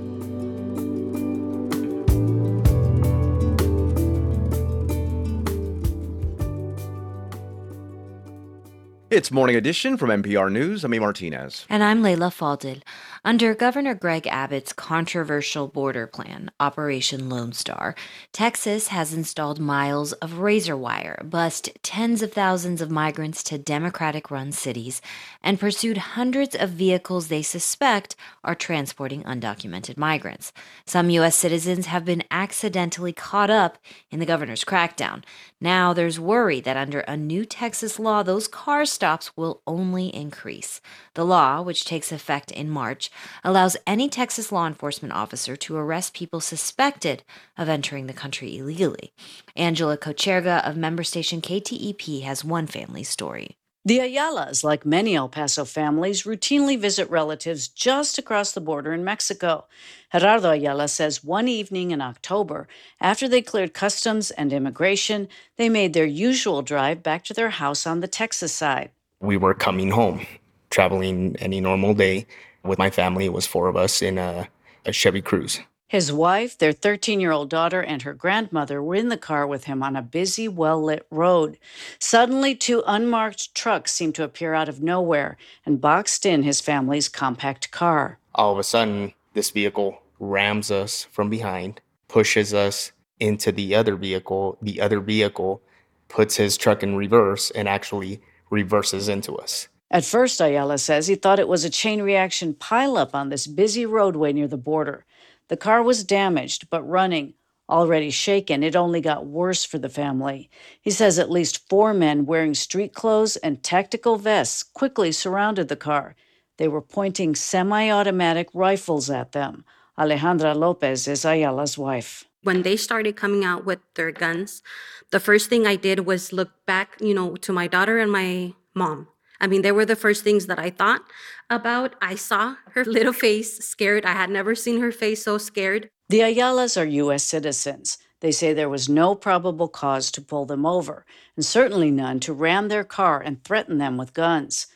It's Morning Edition from NPR News. I'm E. Martinez. And I'm Leila Fadel. Under Governor Greg Abbott's controversial border plan, Operation Lone Star, Texas has installed miles of razor wire, bussed tens of thousands of migrants to Democratic run cities, and pursued hundreds of vehicles they suspect are transporting undocumented migrants. Some U.S. citizens have been accidentally caught up in the governor's crackdown. Now there's worry that under a new Texas law, those car stops will only increase. The law, which takes effect in March, allows any Texas law enforcement officer to arrest people suspected of entering the country illegally. Angela Kocherga of member station KTEP has one family story. The Ayalas, like many El Paso families, routinely visit relatives just across the border in Mexico. Gerardo Ayala says one evening in October, after they cleared customs and immigration, they made their usual drive back to their house on the Texas side. We were coming home, traveling any normal day with my family. It was four of us in a, a Chevy Cruze. His wife, their 13 year old daughter, and her grandmother were in the car with him on a busy, well lit road. Suddenly, two unmarked trucks seemed to appear out of nowhere and boxed in his family's compact car. All of a sudden, this vehicle rams us from behind, pushes us into the other vehicle. The other vehicle puts his truck in reverse and actually reverses into us. At first, Ayala says he thought it was a chain reaction pileup on this busy roadway near the border. The car was damaged, but running. Already shaken, it only got worse for the family. He says at least four men wearing street clothes and tactical vests quickly surrounded the car. They were pointing semi automatic rifles at them. Alejandra Lopez is Ayala's wife. When they started coming out with their guns, the first thing I did was look back, you know, to my daughter and my mom. I mean, they were the first things that I thought about. I saw her little face scared. I had never seen her face so scared. The Ayalas are U.S. citizens. They say there was no probable cause to pull them over, and certainly none to ram their car and threaten them with guns.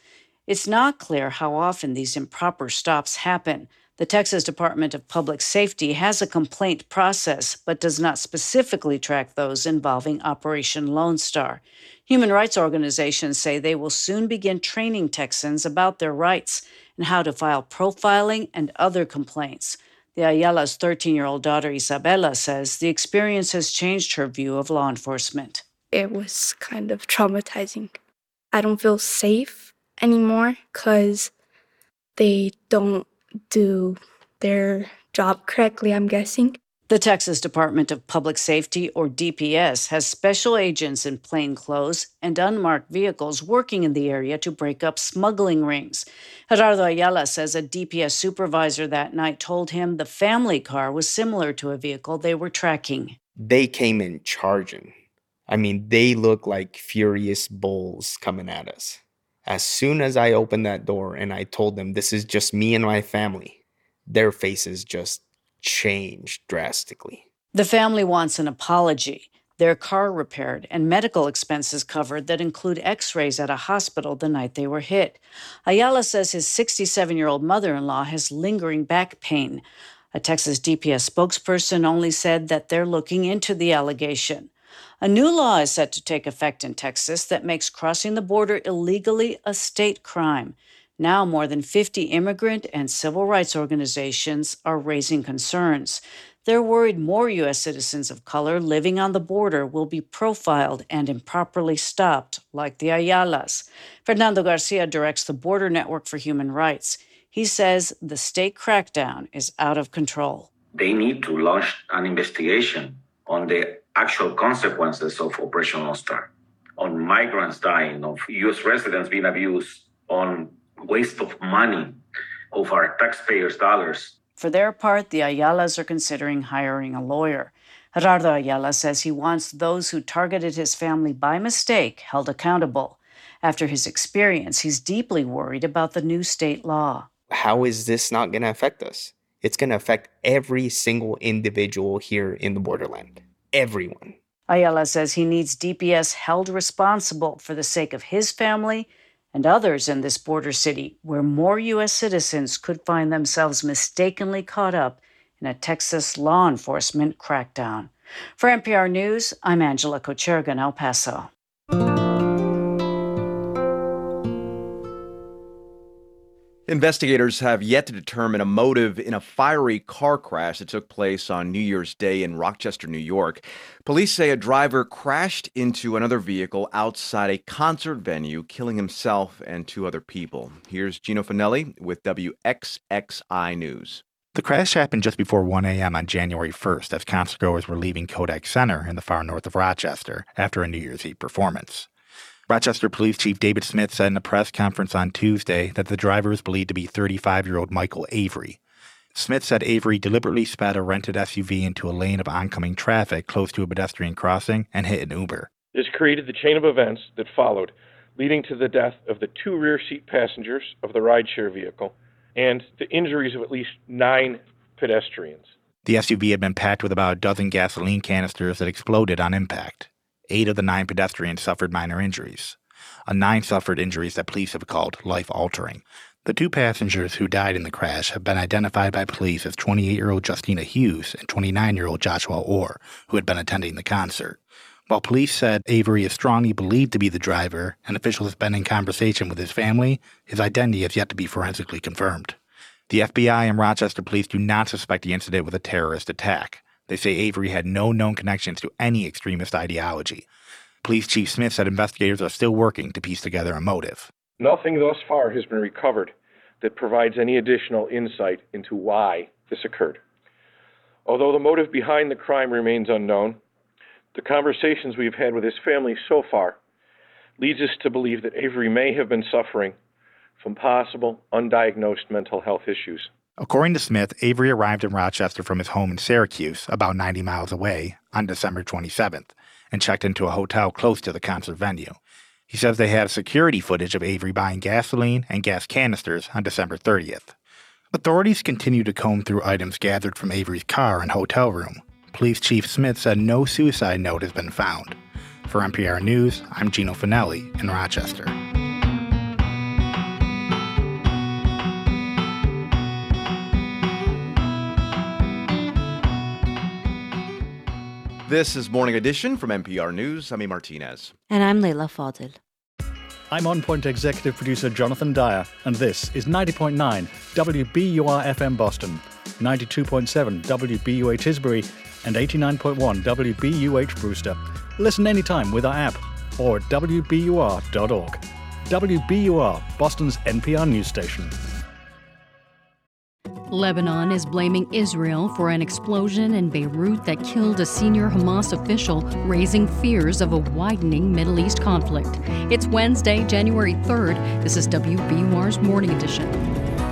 It's not clear how often these improper stops happen. The Texas Department of Public Safety has a complaint process, but does not specifically track those involving Operation Lone Star. Human rights organizations say they will soon begin training Texans about their rights and how to file profiling and other complaints. The Ayala's 13 year old daughter Isabella says the experience has changed her view of law enforcement. It was kind of traumatizing. I don't feel safe anymore because they don't do their job correctly, I'm guessing. The Texas Department of Public Safety, or DPS, has special agents in plain clothes and unmarked vehicles working in the area to break up smuggling rings. Gerardo Ayala says a DPS supervisor that night told him the family car was similar to a vehicle they were tracking. They came in charging. I mean, they look like furious bulls coming at us. As soon as I opened that door and I told them this is just me and my family, their faces just changed drastically. The family wants an apology, their car repaired, and medical expenses covered that include x rays at a hospital the night they were hit. Ayala says his 67 year old mother in law has lingering back pain. A Texas DPS spokesperson only said that they're looking into the allegation. A new law is set to take effect in Texas that makes crossing the border illegally a state crime. Now, more than 50 immigrant and civil rights organizations are raising concerns. They're worried more U.S. citizens of color living on the border will be profiled and improperly stopped, like the Ayalas. Fernando Garcia directs the Border Network for Human Rights. He says the state crackdown is out of control. They need to launch an investigation on the actual consequences of Operation Lone Star, on migrants dying, of U.S. residents being abused, on waste of money of our taxpayers' dollars. For their part, the Ayalas are considering hiring a lawyer. Gerardo Ayala says he wants those who targeted his family by mistake held accountable. After his experience, he's deeply worried about the new state law. How is this not going to affect us? It's going to affect every single individual here in the borderland. Everyone. Ayala says he needs DPS held responsible for the sake of his family and others in this border city where more U.S. citizens could find themselves mistakenly caught up in a Texas law enforcement crackdown. For NPR News, I'm Angela Kocherga in El Paso. Investigators have yet to determine a motive in a fiery car crash that took place on New Year's Day in Rochester, New York. Police say a driver crashed into another vehicle outside a concert venue, killing himself and two other people. Here's Gino Finelli with WXXI News. The crash happened just before 1 a.m. on January 1st as concertgoers were leaving Kodak Center in the far north of Rochester after a New Year's Eve performance. Rochester Police Chief David Smith said in a press conference on Tuesday that the driver is believed to be 35 year old Michael Avery. Smith said Avery deliberately sped a rented SUV into a lane of oncoming traffic close to a pedestrian crossing and hit an Uber. This created the chain of events that followed, leading to the death of the two rear seat passengers of the rideshare vehicle and the injuries of at least nine pedestrians. The SUV had been packed with about a dozen gasoline canisters that exploded on impact. Eight of the nine pedestrians suffered minor injuries. A nine suffered injuries that police have called life altering. The two passengers who died in the crash have been identified by police as 28 year old Justina Hughes and 29 year old Joshua Orr, who had been attending the concert. While police said Avery is strongly believed to be the driver and officials have been in conversation with his family, his identity has yet to be forensically confirmed. The FBI and Rochester police do not suspect the incident with a terrorist attack. They say Avery had no known connections to any extremist ideology. Police Chief Smith said investigators are still working to piece together a motive. Nothing thus far has been recovered that provides any additional insight into why this occurred. Although the motive behind the crime remains unknown, the conversations we've had with his family so far leads us to believe that Avery may have been suffering from possible undiagnosed mental health issues. According to Smith, Avery arrived in Rochester from his home in Syracuse, about 90 miles away, on December 27th, and checked into a hotel close to the concert venue. He says they have security footage of Avery buying gasoline and gas canisters on December 30th. Authorities continue to comb through items gathered from Avery's car and hotel room. Police Chief Smith said no suicide note has been found. For NPR News, I'm Gino Finelli in Rochester. This is Morning Edition from NPR News. I'm A. Martinez. And I'm Leila Fadel. I'm On Point Executive Producer Jonathan Dyer, and this is 90.9 WBUR FM Boston, 92.7 WBUA Tisbury, and 89.1 WBUH Brewster. Listen anytime with our app or at WBUR.org. WBUR, Boston's NPR news station. Lebanon is blaming Israel for an explosion in Beirut that killed a senior Hamas official, raising fears of a widening Middle East conflict. It's Wednesday, January 3rd. This is WBUR's Morning Edition.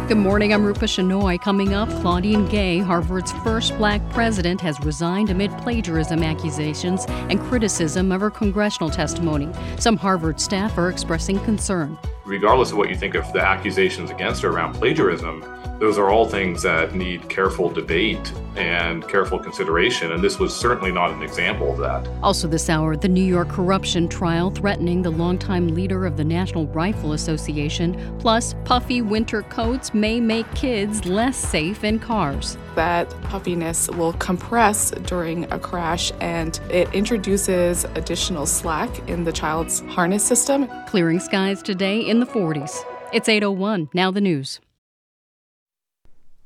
Good morning, I'm Rupa Shenoy. Coming up, Claudine Gay, Harvard's first black president, has resigned amid plagiarism accusations and criticism of her congressional testimony. Some Harvard staff are expressing concern. Regardless of what you think of the accusations against her around plagiarism, those are all things that need careful debate and careful consideration, and this was certainly not an example of that. Also, this hour, the New York corruption trial threatening the longtime leader of the National Rifle Association, plus puffy winter coats may make kids less safe in cars. That puffiness will compress during a crash and it introduces additional slack in the child's harness system. Clearing skies today in the 40s. It's 801, now the news.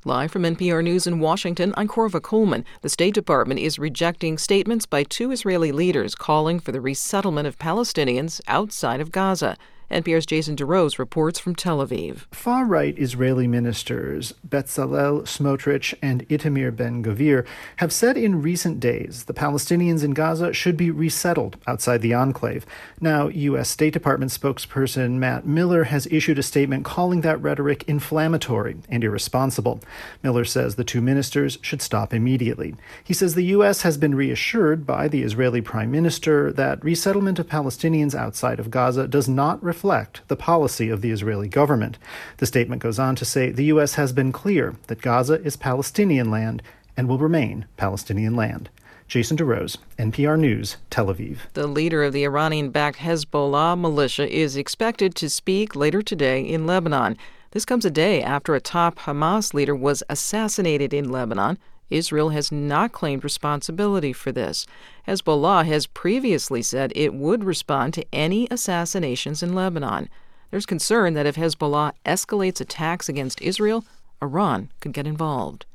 Live from NPR News in Washington, I'm Korva Coleman. The State Department is rejecting statements by two Israeli leaders calling for the resettlement of Palestinians outside of Gaza. NPR's Jason DeRose reports from Tel Aviv. Far right Israeli ministers Bezalel Smotrich and Itamar Ben Gvir have said in recent days the Palestinians in Gaza should be resettled outside the enclave. Now, U.S. State Department spokesperson Matt Miller has issued a statement calling that rhetoric inflammatory and irresponsible. Miller says the two ministers should stop immediately. He says the U.S. has been reassured by the Israeli prime minister that resettlement of Palestinians outside of Gaza does not reflect reflect the policy of the Israeli government. The statement goes on to say the U.S. has been clear that Gaza is Palestinian land and will remain Palestinian land. Jason DeRose, NPR News, Tel Aviv. The leader of the Iranian backed Hezbollah militia is expected to speak later today in Lebanon. This comes a day after a top Hamas leader was assassinated in Lebanon Israel has not claimed responsibility for this. Hezbollah has previously said it would respond to any assassinations in Lebanon. There's concern that if Hezbollah escalates attacks against Israel, Iran could get involved.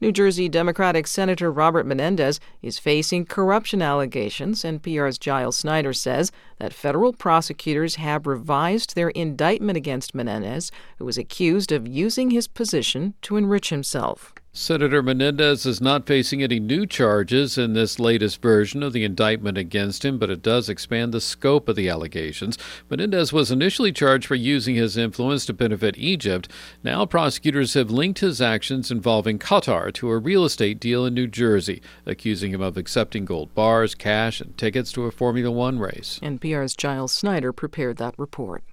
New Jersey Democratic Senator Robert Menendez is facing corruption allegations. NPR's Giles Snyder says that federal prosecutors have revised their indictment against Menendez, who was accused of using his position to enrich himself. Senator Menendez is not facing any new charges in this latest version of the indictment against him, but it does expand the scope of the allegations. Menendez was initially charged for using his influence to benefit Egypt. Now, prosecutors have linked his actions involving Qatar to a real estate deal in New Jersey, accusing him of accepting gold bars, cash, and tickets to a Formula One race. NPR's Giles Snyder prepared that report.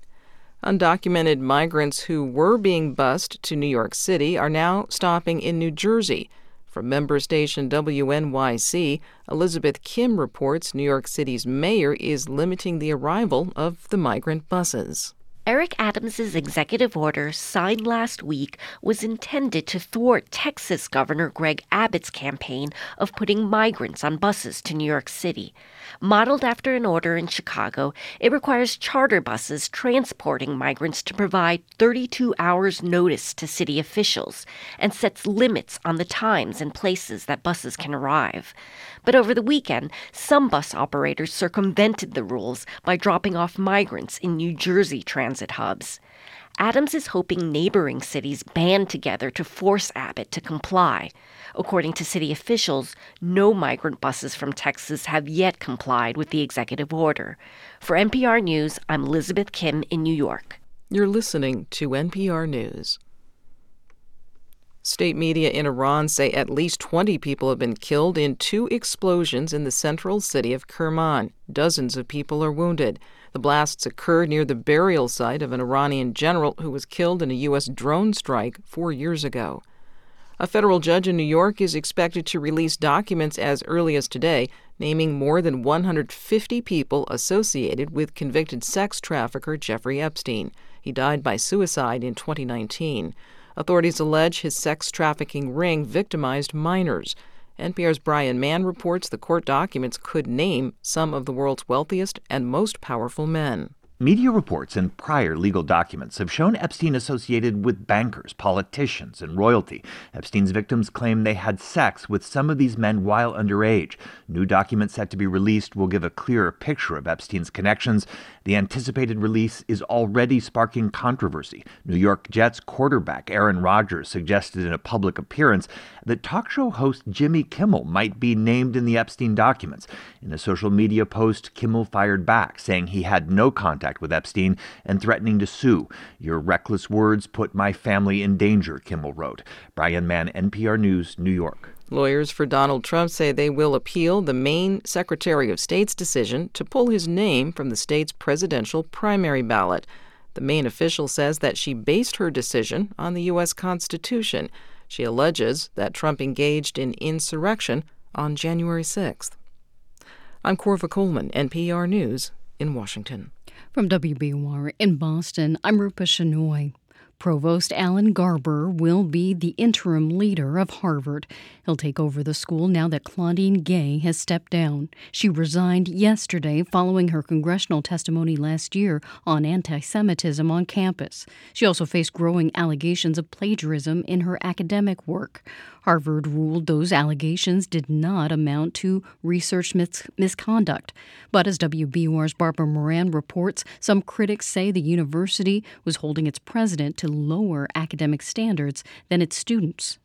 Undocumented migrants who were being bused to New York City are now stopping in New Jersey. From member station WNYC, Elizabeth Kim reports New York City's mayor is limiting the arrival of the migrant buses. Eric Adams' executive order, signed last week, was intended to thwart Texas Governor Greg Abbott's campaign of putting migrants on buses to New York City. Modeled after an order in Chicago, it requires charter buses transporting migrants to provide 32 hours notice to city officials and sets limits on the times and places that buses can arrive. But over the weekend, some bus operators circumvented the rules by dropping off migrants in New Jersey transit hubs. Adams is hoping neighboring cities band together to force Abbott to comply. According to city officials, no migrant buses from Texas have yet complied with the executive order. For NPR News, I'm Elizabeth Kim in New York. You're listening to NPR News. State media in Iran say at least 20 people have been killed in two explosions in the central city of Kerman. Dozens of people are wounded. The blasts occurred near the burial site of an Iranian general who was killed in a U.S. drone strike four years ago. A federal judge in New York is expected to release documents as early as today, naming more than 150 people associated with convicted sex trafficker Jeffrey Epstein. He died by suicide in 2019. Authorities allege his sex trafficking ring victimized minors. NPR's Brian Mann reports the court documents could name some of the world's wealthiest and most powerful men. Media reports and prior legal documents have shown Epstein associated with bankers, politicians, and royalty. Epstein's victims claim they had sex with some of these men while underage. New documents set to be released will give a clearer picture of Epstein's connections. The anticipated release is already sparking controversy. New York Jets quarterback Aaron Rodgers suggested in a public appearance that talk show host Jimmy Kimmel might be named in the Epstein documents. In a social media post, Kimmel fired back, saying he had no contact contact with Epstein and threatening to sue. Your reckless words put my family in danger, Kimmel wrote. Brian Mann, NPR News, New York. Lawyers for Donald Trump say they will appeal the Maine Secretary of State's decision to pull his name from the state's presidential primary ballot. The Maine official says that she based her decision on the U.S. Constitution. She alleges that Trump engaged in insurrection on January 6th. I'm Korva Coleman, NPR News, in Washington. From WBUR in Boston, I'm Rupa Shenoy. Provost Alan Garber will be the interim leader of Harvard. He'll take over the school now that Claudine Gay has stepped down. She resigned yesterday following her congressional testimony last year on anti Semitism on campus. She also faced growing allegations of plagiarism in her academic work. Harvard ruled those allegations did not amount to research mis- misconduct. But as WBUR's Barbara Moran reports, some critics say the university was holding its president to lower academic standards than its students.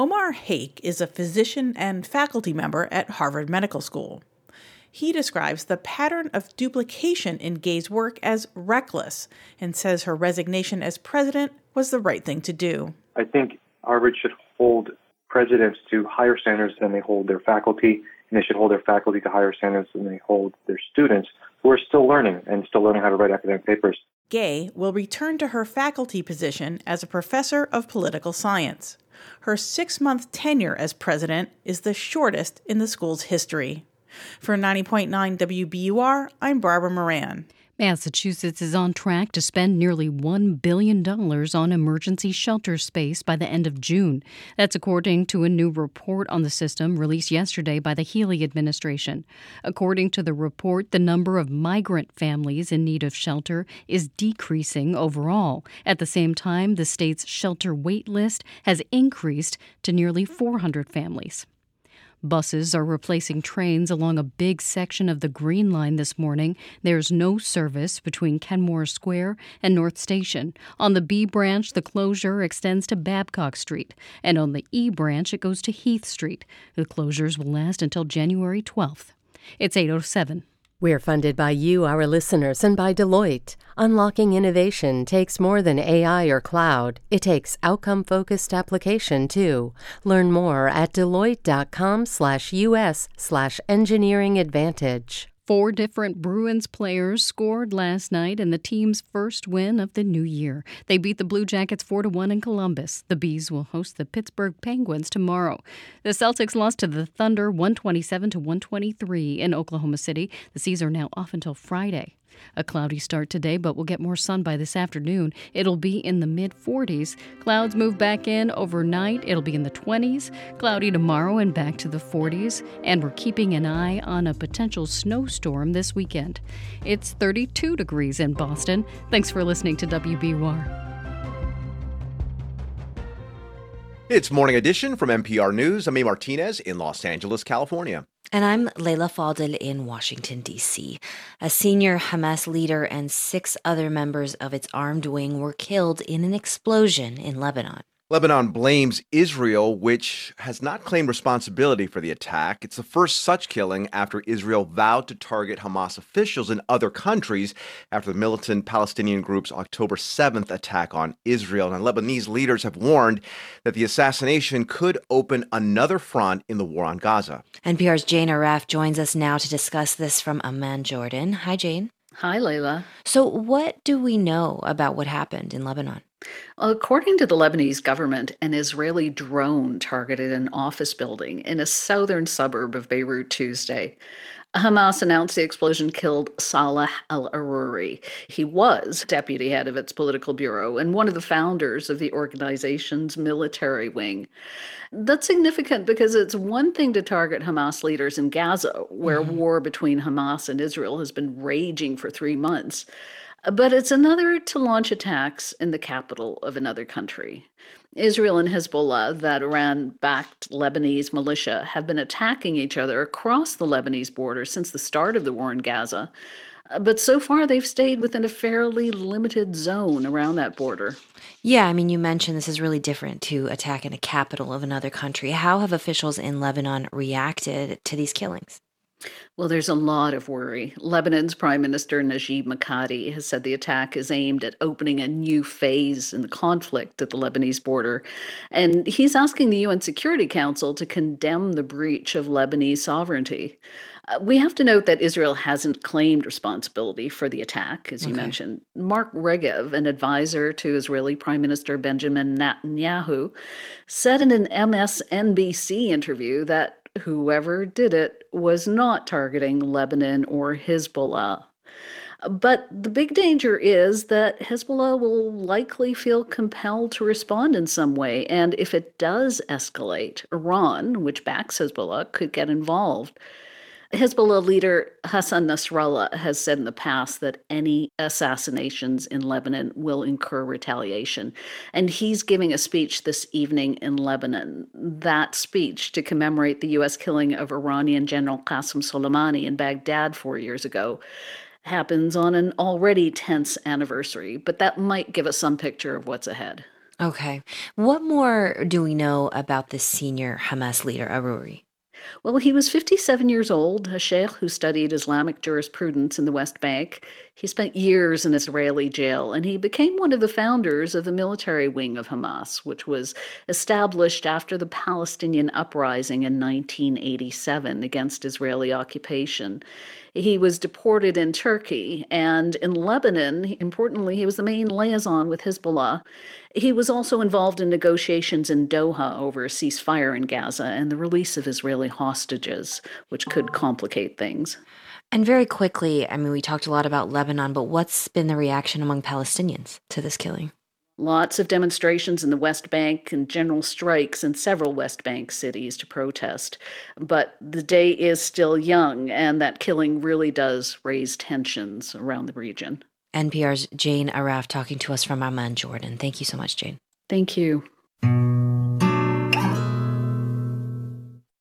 Omar Hake is a physician and faculty member at Harvard Medical School. He describes the pattern of duplication in Gay's work as reckless and says her resignation as president was the right thing to do. I think Harvard should hold presidents to higher standards than they hold their faculty, and they should hold their faculty to higher standards than they hold their students who are still learning and still learning how to write academic papers. Gay will return to her faculty position as a professor of political science. Her six month tenure as president is the shortest in the school's history. For 90.9 WBUR, I'm Barbara Moran. Massachusetts is on track to spend nearly $1 billion on emergency shelter space by the end of June. That's according to a new report on the system released yesterday by the Healey administration. According to the report, the number of migrant families in need of shelter is decreasing overall. At the same time, the state's shelter wait list has increased to nearly 400 families. Buses are replacing trains along a big section of the Green Line this morning. There's no service between Kenmore Square and North Station. On the B branch, the closure extends to Babcock Street, and on the E branch, it goes to Heath Street. The closures will last until January 12th. It's 807. We're funded by you, our listeners, and by Deloitte. Unlocking innovation takes more than AI or cloud. It takes outcome-focused application too. Learn more at deloitte.com/us/engineering advantage. Four different Bruins players scored last night in the team's first win of the new year. They beat the Blue Jackets 4 1 in Columbus. The B's will host the Pittsburgh Penguins tomorrow. The Celtics lost to the Thunder 127 to 123 in Oklahoma City. The C's are now off until Friday. A cloudy start today, but we'll get more sun by this afternoon. It'll be in the mid 40s. Clouds move back in overnight. It'll be in the 20s. Cloudy tomorrow and back to the 40s. And we're keeping an eye on a potential snowstorm this weekend. It's 32 degrees in Boston. Thanks for listening to WBUR. It's Morning Edition from NPR News. I'm A. Martinez in Los Angeles, California. And I'm Leila Fadel in Washington, D.C. A senior Hamas leader and six other members of its armed wing were killed in an explosion in Lebanon. Lebanon blames Israel, which has not claimed responsibility for the attack. It's the first such killing after Israel vowed to target Hamas officials in other countries after the militant Palestinian group's October 7th attack on Israel. And Lebanese leaders have warned that the assassination could open another front in the war on Gaza. NPR's Jane Arraf joins us now to discuss this from Amman, Jordan. Hi, Jane. Hi, Leila. So, what do we know about what happened in Lebanon? According to the Lebanese government, an Israeli drone targeted an office building in a southern suburb of Beirut Tuesday. Hamas announced the explosion killed Salah al Aruri. He was deputy head of its political bureau and one of the founders of the organization's military wing. That's significant because it's one thing to target Hamas leaders in Gaza, where mm-hmm. war between Hamas and Israel has been raging for three months. But it's another to launch attacks in the capital of another country. Israel and Hezbollah, that Iran backed Lebanese militia, have been attacking each other across the Lebanese border since the start of the war in Gaza. Uh, but so far, they've stayed within a fairly limited zone around that border. Yeah, I mean, you mentioned this is really different to attack in a capital of another country. How have officials in Lebanon reacted to these killings? Well, there's a lot of worry. Lebanon's Prime Minister Najib Mikati has said the attack is aimed at opening a new phase in the conflict at the Lebanese border. And he's asking the UN Security Council to condemn the breach of Lebanese sovereignty. Uh, we have to note that Israel hasn't claimed responsibility for the attack, as you Okay. mentioned. Mark Regev, an advisor to Israeli Prime Minister Benjamin Netanyahu, said in an MSNBC interview that whoever did it was not targeting Lebanon or Hezbollah. But the big danger is that Hezbollah will likely feel compelled to respond in some way. And if it does escalate, Iran, which backs Hezbollah, could get involved. Hezbollah leader Hassan Nasrallah has said in the past that any assassinations in Lebanon will incur retaliation. And he's giving a speech this evening in Lebanon. That speech to commemorate the U.S. killing of Iranian General Qasem Soleimani in Baghdad four years ago happens on an already tense anniversary, but that might give us some picture of what's ahead. Okay. What more do we know about this senior Hamas leader, Aruri? Well, he was 57 years old, a sheikh who studied Islamic jurisprudence in the West Bank. He spent years in Israeli jail, and he became one of the founders of the military wing of Hamas, which was established after the Palestinian uprising in 1987 against Israeli occupation. He was deported in Turkey, and in Lebanon, importantly, he was the main liaison with Hezbollah. He was also involved in negotiations in Doha over a ceasefire in Gaza and the release of Israeli hostages, which could oh. complicate things. And very quickly, I mean, we talked a lot about Lebanon, but what's been the reaction among Palestinians to this killing? Lots of demonstrations in the West Bank and general strikes in several West Bank cities to protest. But the day is still young, and that killing really does raise tensions around the region. NPR's Jane Arraf talking to us from Amman, Jordan. Thank you so much, Jane. Thank you.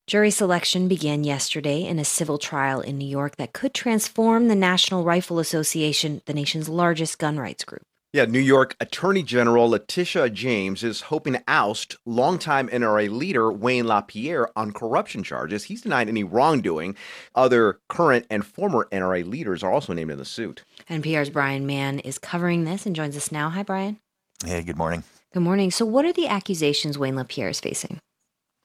Jury selection began yesterday in a civil trial in New York that could transform the National Rifle Association, the nation's largest gun rights group. Yeah, New York Attorney General Letitia James is hoping to oust longtime NRA leader Wayne LaPierre on corruption charges. He's denied any wrongdoing. Other current and former NRA leaders are also named in the suit. NPR's Brian Mann is covering this and joins us now. Hi, Brian. Hey, good morning. Good morning. So, what are the accusations Wayne LaPierre is facing?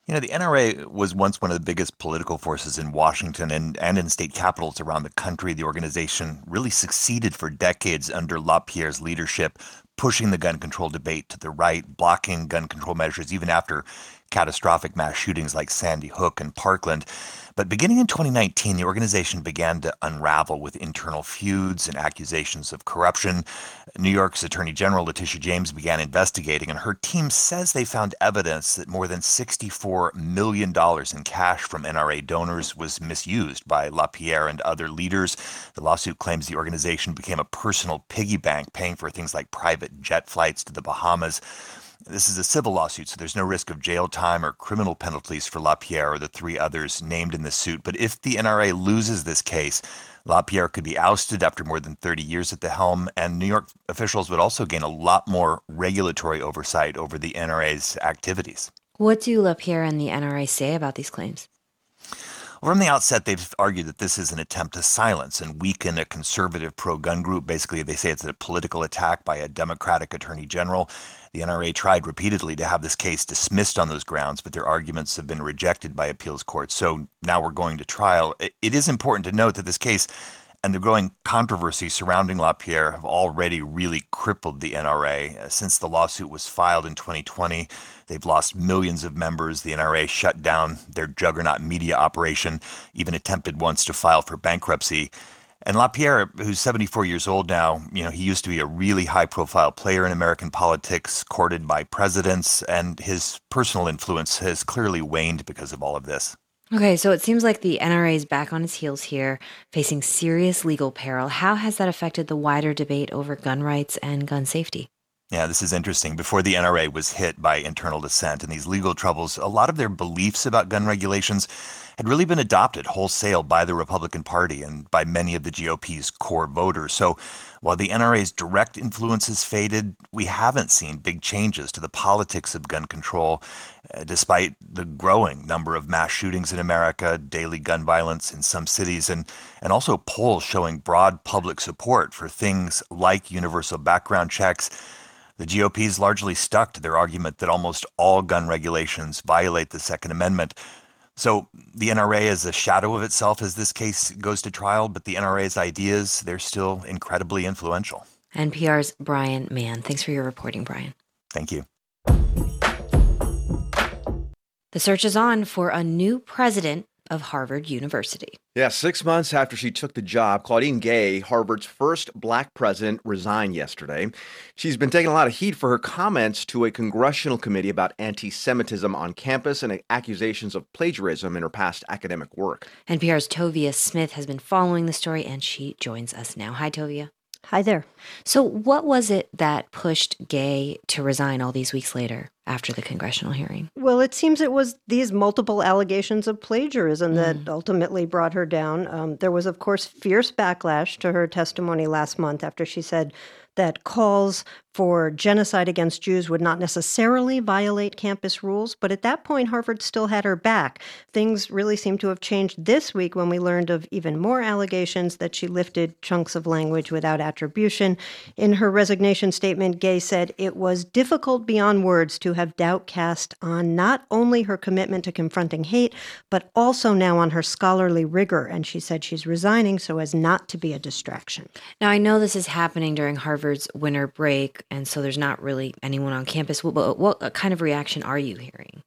You know, the NRA was once one of the biggest political forces in Washington and, and in state capitals around the country. The organization really succeeded for decades under LaPierre's leadership, pushing the gun control debate to the right, blocking gun control measures even after catastrophic mass shootings like Sandy Hook and Parkland. But beginning in 2019, the organization began to unravel with internal feuds and accusations of corruption. New York's Attorney General Letitia James began investigating, and her team says they found evidence that more than $64 million in cash from NRA donors was misused by LaPierre and other leaders. The lawsuit claims the organization became a personal piggy bank, paying for things like private jet flights to the Bahamas. This is a civil lawsuit, so there's no risk of jail time or criminal penalties for LaPierre or the three others named in the suit. But if the NRA loses this case, LaPierre could be ousted after more than 30 years at the helm, and New York officials would also gain a lot more regulatory oversight over the NRA's activities. What do LaPierre and the NRA say about these claims? From the outset, they've argued that this is an attempt to silence and weaken a conservative pro gun group. Basically, they say it's a political attack by a Democratic attorney general. The NRA tried repeatedly to have this case dismissed on those grounds, but their arguments have been rejected by appeals courts. So now we're going to trial. It- is important to note that this case and the growing controversy surrounding LaPierre have already really crippled the NRA. Uh, Since the lawsuit was filed in 2020, they've lost millions of members. The NRA shut down their juggernaut media operation, even attempted once to file for bankruptcy. And LaPierre, who's 74 years old now, you know, he used to be a really high profile player in American politics, courted by presidents, and his personal influence has clearly waned because of all of this. Okay, so it seems like the NRA is back on its heels here, facing serious legal peril. How has that affected the wider debate over gun rights and gun safety? Yeah, this is interesting. Before the NRA was hit by internal dissent and these legal troubles, a lot of their beliefs about gun regulations had really been adopted wholesale by the Republican Party and by many of the GOP's core voters. So while the NRA's direct influence has faded, we haven't seen big changes to the politics of gun control, uh, despite the growing number of mass shootings in America, daily gun violence in some cities, and, and also polls showing broad public support for things like universal background checks. The GOP is largely stuck to their argument that almost all gun regulations violate the Second Amendment, so the NRA is a shadow of itself as this case goes to trial, but the NRA's ideas, they're still incredibly influential. NPR's Brian Mann. Thanks for your reporting, Brian. Thank you. The search is on for a new president of Harvard University. Yeah, six months after she took the job, Claudine Gay, Harvard's first black president, resigned yesterday. She's been taking a lot of heat for her comments to a congressional committee about anti Semitism on campus and accusations of plagiarism in her past academic work. NPR's Tovia Smith has been following the story and she joins us now. Hi, Tovia. Hi there. So, what was it that pushed Gay to resign all these weeks later after the congressional hearing? Well, it seems it was these multiple allegations of plagiarism mm. that ultimately brought her down. Um, there was, of course, fierce backlash to her testimony last month after she said that calls for genocide against Jews would not necessarily violate campus rules, but at that point, Harvard still had her back. Things really seem to have changed this week when we learned of even more allegations that she lifted chunks of language without attribution. In her resignation statement, Gay said it was difficult beyond words to have doubt cast on not only her commitment to confronting hate, but also now on her scholarly rigor. And she said she's resigning so as not to be a distraction. Now, I know this is happening during Harvard's winter break and so there's not really anyone on campus. What, what kind of reaction are you hearing?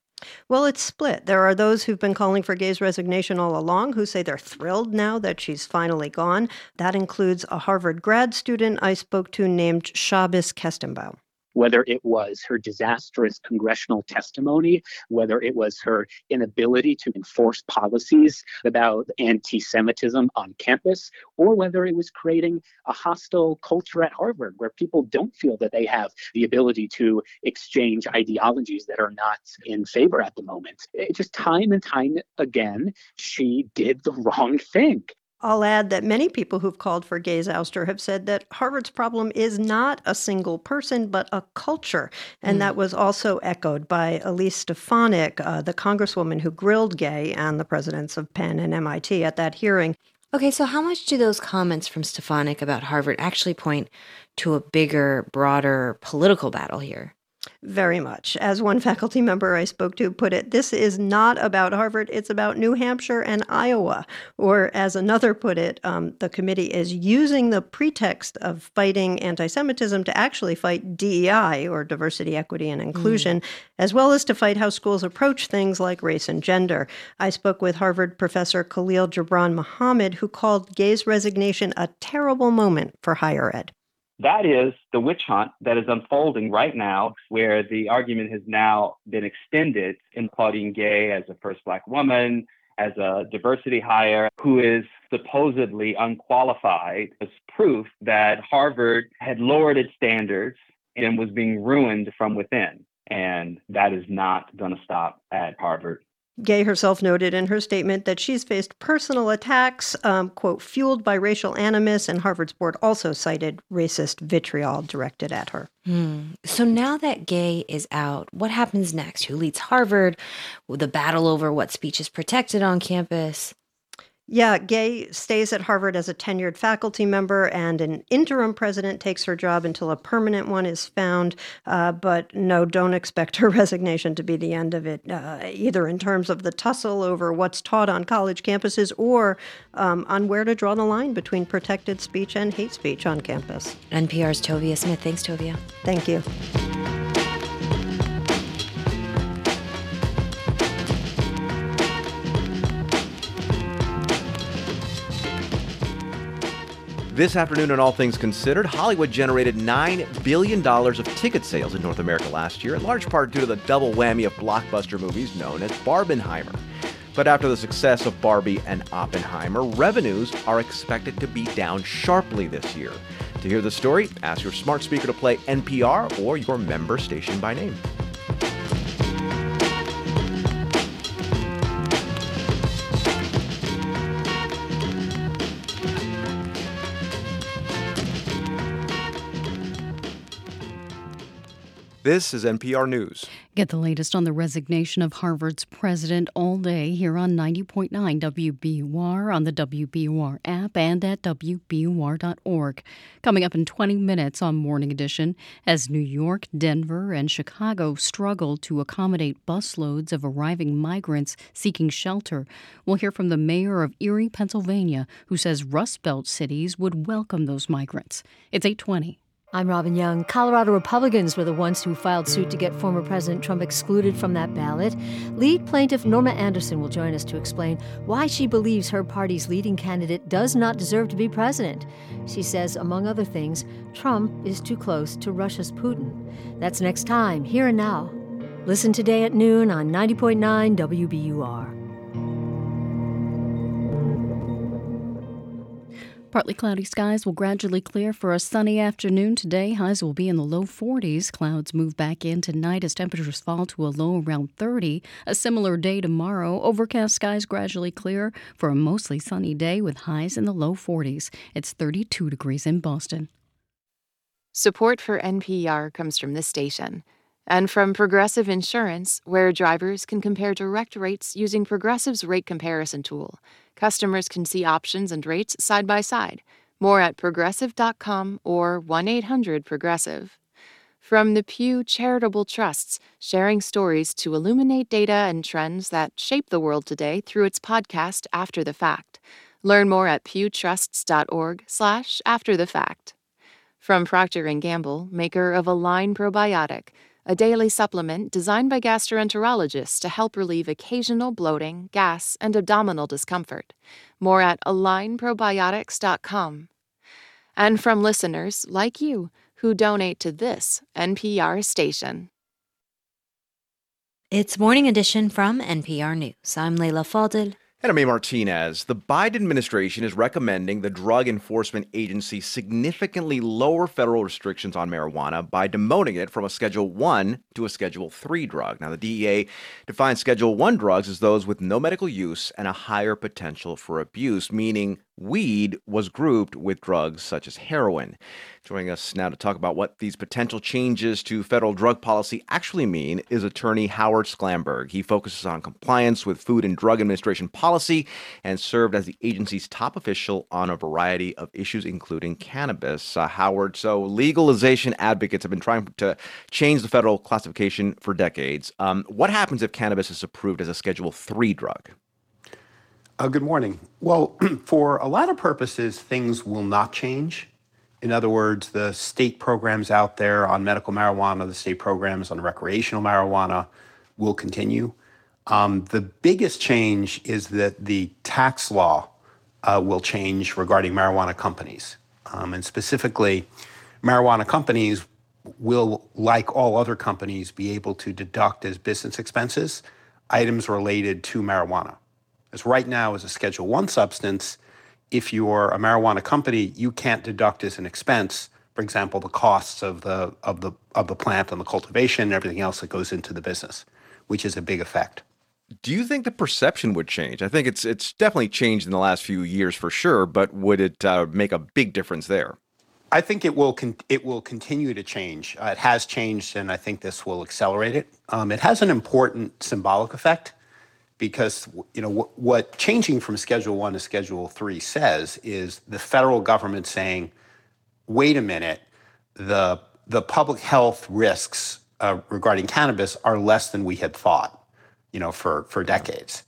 Well, it's split. There are those who've been calling for Gay's resignation all along who say they're thrilled now that she's finally gone. That includes a Harvard grad student I spoke to named Shabbos Kestenbaum whether it was her disastrous congressional testimony, whether it was her inability to enforce policies about anti Semitism on campus, or whether it was creating a hostile culture at Harvard where people don't feel that they have the ability to exchange ideologies that are not in favor at the moment. It just time and time again, she did the wrong thing. I'll add that many people who've called for Gay's ouster have said that Harvard's problem is not a single person, but a culture. And mm. that was also echoed by Elise Stefanik, uh, the congresswoman who grilled Gay and the presidents of Penn and MIT at that hearing. Okay, so how much do those comments from Stefanik about Harvard actually point to a bigger, broader political battle here? Very much. As one faculty member I spoke to put it, this is not about Harvard, it's about New Hampshire and Iowa. Or, as another put it, um, the committee is using the pretext of fighting anti Semitism to actually fight DEI, or diversity, equity, and inclusion, mm. as well as to fight how schools approach things like race and gender. I spoke with Harvard professor Khalil Gibran Muhammad, who called Gay's resignation a terrible moment for higher ed. That is the witch hunt that is unfolding right now, where the argument has now been extended in Claudine Gay as a first Black woman, as a diversity hire, who is supposedly unqualified as proof that Harvard had lowered its standards and was being ruined from within. And that is not going to stop at Harvard. Gay herself noted in her statement that she's faced personal attacks, um, quote, fueled by racial animus, and Harvard's board also cited racist vitriol directed at her. Hmm. So now that Gay is out, what happens next? Who leads Harvard? The battle over what speech is protected on campus? Yeah, Gay stays at Harvard as a tenured faculty member, and an interim president takes her job until a permanent one is found. Uh, but no, don't expect her resignation to be the end of it, uh, either in terms of the tussle over what's taught on college campuses or um, on where to draw the line between protected speech and hate speech on campus. NPR's Tovia Smith. Thanks, Tovia. Thank you. This afternoon on All Things Considered, Hollywood generated $9 billion of ticket sales in North America last year, in large part due to the double whammy of blockbuster movies known as Barbenheimer. But after the success of Barbie and Oppenheimer, revenues are expected to be down sharply this year. To hear the story, ask your smart speaker to play NPR or your member station by name. This is NPR News. Get the latest on the resignation of Harvard's president all day here on 90.9 WBUR, on the WBUR app, and at WBUR.org. Coming up in 20 minutes on Morning Edition, as New York, Denver, and Chicago struggle to accommodate busloads of arriving migrants seeking shelter, we'll hear from the mayor of Erie, Pennsylvania, who says Rust Belt cities would welcome those migrants. It's 820. I'm Robin Young. Colorado Republicans were the ones who filed suit to get former President Trump excluded from that ballot. Lead plaintiff Norma Anderson will join us to explain why she believes her party's leading candidate does not deserve to be president. She says, among other things, Trump is too close to Russia's Putin. That's next time, here and now. Listen today at noon on 90.9 WBUR. Partly cloudy skies will gradually clear for a sunny afternoon today. Highs will be in the low 40s. Clouds move back in tonight as temperatures fall to a low around 30. A similar day tomorrow. Overcast skies gradually clear for a mostly sunny day with highs in the low 40s. It's 32 degrees in Boston. Support for NPR comes from this station and from Progressive Insurance, where drivers can compare direct rates using Progressive's rate comparison tool. Customers can see options and rates side by side. More at progressive.com or 1 800 Progressive. From the Pew Charitable Trusts, sharing stories to illuminate data and trends that shape the world today through its podcast After the Fact. Learn more at pewtrusts.org/slash after the fact. From Procter & Gamble, maker of Align Probiotic, a daily supplement designed by gastroenterologists to help relieve occasional bloating, gas, and abdominal discomfort. More at alignprobiotics.com. And from listeners like you who donate to this NPR station. It's Morning Edition from NPR News. I'm Leila Fadel. A. Martinez. The Biden administration is recommending the Drug Enforcement Agency significantly lower federal restrictions on marijuana by demoting it from a Schedule 1 to a Schedule 3 drug. Now, the DEA defines Schedule 1 drugs as those with no medical use and a higher potential for abuse, meaning weed was grouped with drugs such as heroin. Joining us now to talk about what these potential changes to federal drug policy actually mean is attorney Howard Sklamberg. He focuses on compliance with Food and Drug Administration policy and served as the agency's top official on a variety of issues, including cannabis. Uh, Howard, so legalization advocates have been trying to change the federal classification for decades. Um, what happens if cannabis is approved as a Schedule 3 drug? Uh, good morning. Well, for a lot of purposes, things will not change. In other words, the state programs out there on medical marijuana, the state programs on recreational marijuana will continue. Um, the biggest change is that the tax law uh, will change regarding marijuana companies. Um, and specifically, marijuana companies will, like all other companies, be able to deduct as business expenses items related to marijuana. As right now, as a Schedule One substance, if you're a marijuana company, you can't deduct as an expense, for example, the costs of the of the of the plant and the cultivation and everything else that goes into the business, which is a big effect. Do you think the perception would change? I think it's it's definitely changed in the last few years for sure, but would it uh, make a big difference there? I think it will con- it will continue to change. Uh, it has changed, and I think this will accelerate it. Um, it has an important symbolic effect because you know what, what changing from Schedule One to Schedule Three says is the federal government saying, "Wait a minute, the the public health risks uh, regarding cannabis are less than we had thought, you know, for for decades."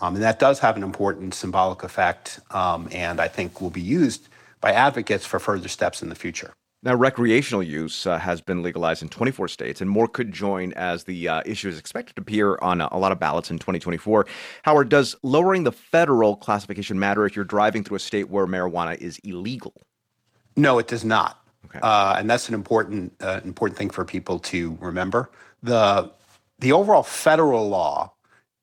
Um, and that does have an important symbolic effect, um, and I think will be used by advocates for further steps in the future. Now, recreational use uh, has been legalized in 24 states, and more could join as the uh, issue is expected to appear on a, a, lot of ballots in 2024. Howard, does lowering the federal classification matter if you're driving through a state where marijuana is illegal? No, it does not. Okay. Uh, and that's an important uh, important thing for people to remember. the The overall federal law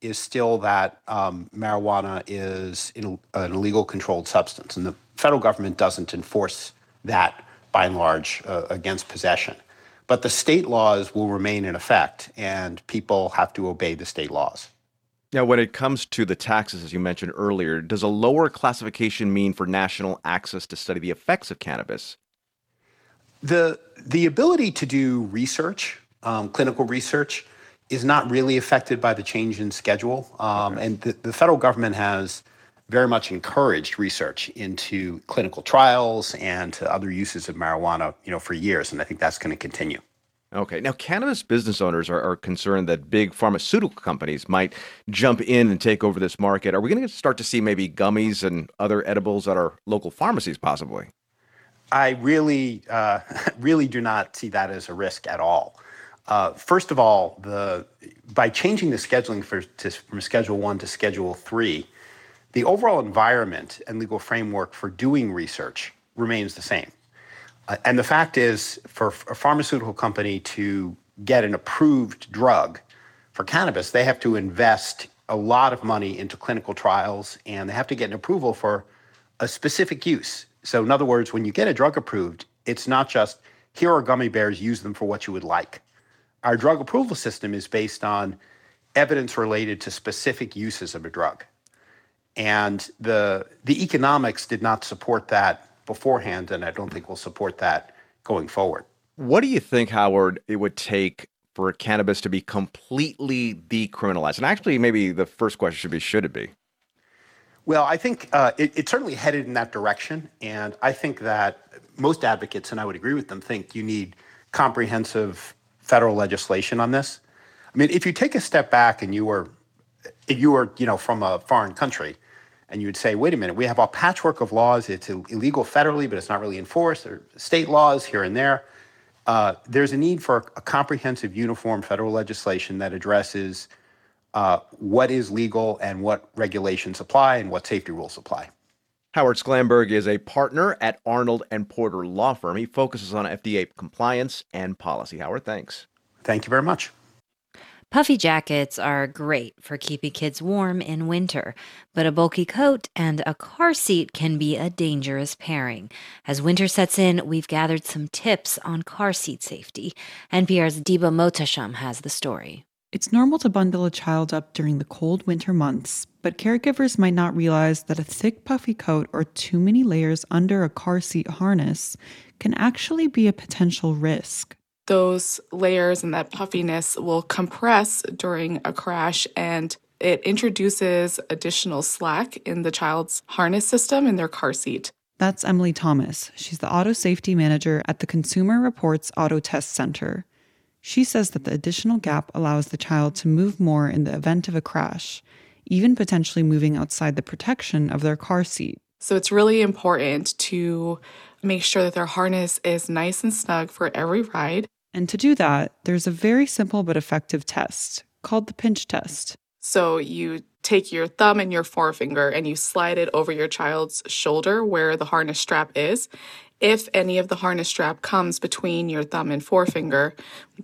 is still that um, marijuana is an illegal controlled substance, and the federal government doesn't enforce that by and large uh, against possession. But the state laws will remain in effect, and people have to obey the state laws. Now, when it comes to the taxes, as you mentioned earlier, does a lower classification mean for national access to study the effects of cannabis? The, the ability to do research, um, clinical research, is not really affected by the change in schedule. Um, okay. And the, the federal government has very much encouraged research into clinical trials and to other uses of marijuana, you know, for years, and I think that's going to continue. Okay. Now, cannabis business owners are, are, concerned that big pharmaceutical companies might jump in and take over this market. Are we going to start to see maybe gummies and other edibles at our local pharmacies, possibly? I really, uh, really do not see that as a risk at all. Uh, first of all, the by changing the scheduling for, to, from Schedule One to Schedule Three, the overall environment and legal framework for doing research remains the same. Uh, and the fact is, for a pharmaceutical company to get an approved drug for cannabis, they have to invest a lot of money into clinical trials and they have to get an approval for a specific use. So, in other words, when you get a drug approved, it's not just here are gummy bears, use them for what you would like. Our drug approval system is based on evidence related to specific uses of a drug. And the, the economics did not support that beforehand, and I don't think will support that going forward. What do you think, Howard, it would take for cannabis to be completely decriminalized? And actually, maybe the first question should be should it be? Well, I think uh, it, it's certainly headed in that direction. And I think that most advocates, and I would agree with them, think you need comprehensive federal legislation on this. I mean, if you take a step back and you were, you were, you know, from a foreign country, and you would say, wait a minute, we have a patchwork of laws. It's illegal federally, but it's not really enforced. There are state laws here and there. Uh, there's a need for a comprehensive, uniform federal legislation that addresses uh, what is legal and what regulations apply and what safety rules apply. Howard Sklamberg is a partner at Arnold and Porter Law Firm. He focuses on FDA compliance and policy. Howard, thanks. Thank you very much. Puffy jackets are great for keeping kids warm in winter, but a bulky coat and a car seat can be a dangerous pairing. As winter sets in, we've gathered some tips on car seat safety. NPR's Diba Mohtasham has the story. It's normal to bundle a child up during the cold winter months, but caregivers might not realize that a thick puffy coat or too many layers under a car seat harness can actually be a potential risk those layers and that puffiness will compress during a crash and it introduces additional slack in the child's harness system in their car seat. That's Emily Thomas. She's the auto safety manager at the Consumer Reports Auto Test Center. She says that the additional gap allows the child to move more in the event of a crash, even potentially moving outside the protection of their car seat. So it's really important to make sure that their harness is nice and snug for every ride. And to do that, there's a very simple but effective test called the pinch test. So you take your thumb and your forefinger and you slide it over your child's shoulder where the harness strap is. If any of the harness strap comes between your thumb and forefinger,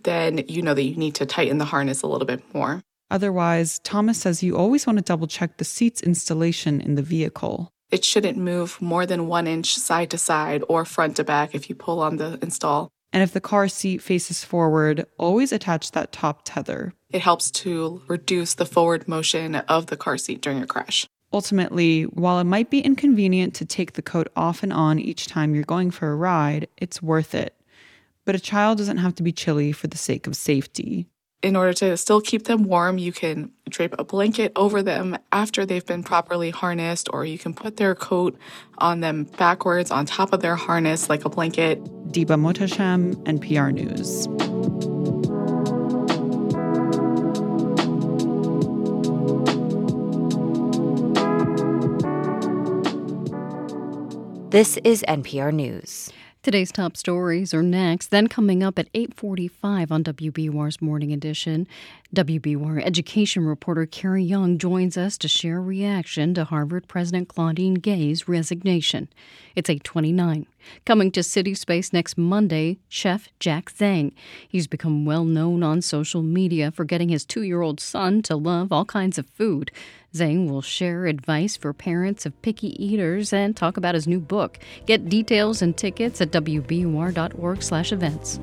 then you know that you need to tighten the harness a little bit more. Otherwise, Thomas says you always want to double check the seat's installation in the vehicle. It shouldn't move more than one inch side to side or front to back if you pull on the install. And if the car seat faces forward, always attach that top tether. It helps to reduce the forward motion of the car seat during a crash. Ultimately, while it might be inconvenient to take the coat off and on each time you're going for a ride, it's worth it. But a child doesn't have to be chilly for the sake of safety in order to still keep them warm, you can drape a blanket over them after they've been properly harnessed, or you can put their coat on them backwards on top of their harness like a blanket. Diba Mohtasham, NPR News. This is NPR News. Today's top stories are next. Then coming up at 8:45 on WBUR's Morning Edition, WBUR education reporter Carrie Jung joins us to share reaction to Harvard President Claudine Gay's resignation. It's 8:29. Coming to City Space next Monday, chef Jack Zhang. He's become well known on social media for getting his two year old son to love all kinds of food. Zhang will share advice for parents of picky eaters and talk about his new book. Get details and tickets at wbur.org/events.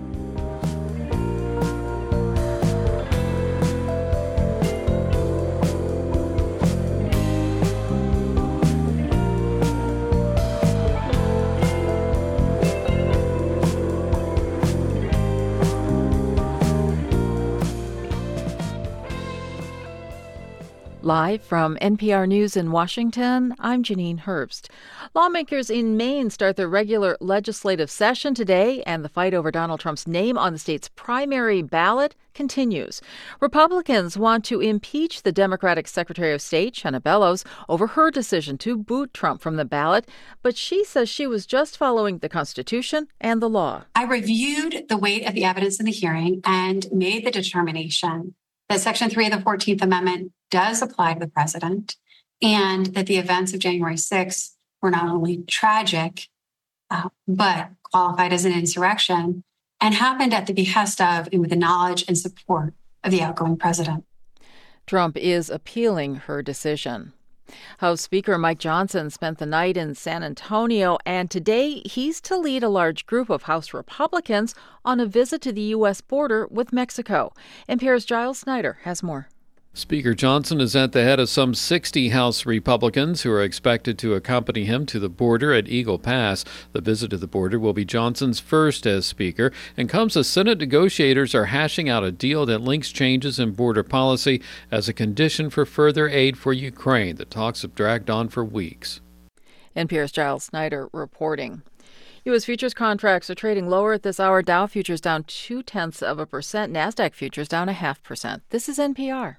Live from NPR News in Washington, I'm Janine Herbst. Lawmakers in Maine start their regular legislative session today, and the fight over Donald Trump's name on the state's primary ballot continues. Republicans want to impeach the Democratic Secretary of State, Shenna Bellows, over her decision to boot Trump from the ballot, but she says she was just following the Constitution and the law. I reviewed the weight of the evidence in the hearing and made the determination that Section 3 of the 14th Amendment does apply to the president, and that the events of January 6th were not only tragic, uh, but qualified as an insurrection and happened at the behest of and with the knowledge and support of the outgoing president. Trump is appealing her decision. House Speaker Mike Johnson spent the night in San Antonio, and today he's to lead a large group of House Republicans on a visit to the U.S. border with Mexico. NPR's Giles Snyder has more. Speaker Johnson is at the head of some 60 House Republicans who are expected to accompany him to the border at Eagle Pass. The visit to the border will be Johnson's first as Speaker and comes as Senate negotiators are hashing out a deal that links changes in border policy as a condition for further aid for Ukraine. The talks have dragged on for weeks. NPR's Giles Snyder reporting. U.S. futures contracts are trading lower at this hour. Dow futures down two tenths of a percent. NASDAQ futures down a half percent. This is NPR.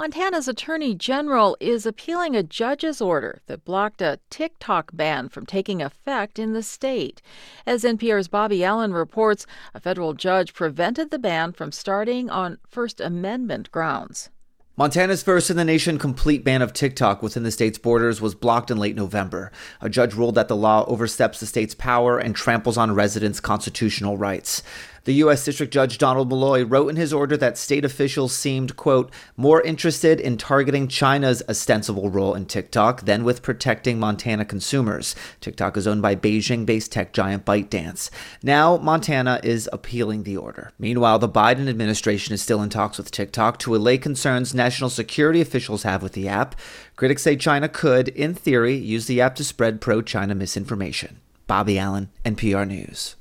Montana's Attorney General is appealing a judge's order that blocked a TikTok ban from taking effect in the state. As NPR's Bobby Allyn reports, a federal judge prevented the ban from starting on First Amendment grounds. Montana's first in the nation complete ban of TikTok within the state's borders was blocked in late November. A judge ruled that the law oversteps the state's power and tramples on residents' constitutional rights. The U.S. District Judge Donald Molloy wrote in his order that state officials seemed, quote, more interested in targeting China's ostensible role in TikTok than with protecting Montana consumers. TikTok is owned by Beijing based tech giant ByteDance. Now, Montana is appealing the order. Meanwhile, the Biden administration is still in talks with TikTok to allay concerns national security officials have with the app. Critics say China could, in theory, use the app to spread pro China misinformation. Bobby Allyn, NPR News.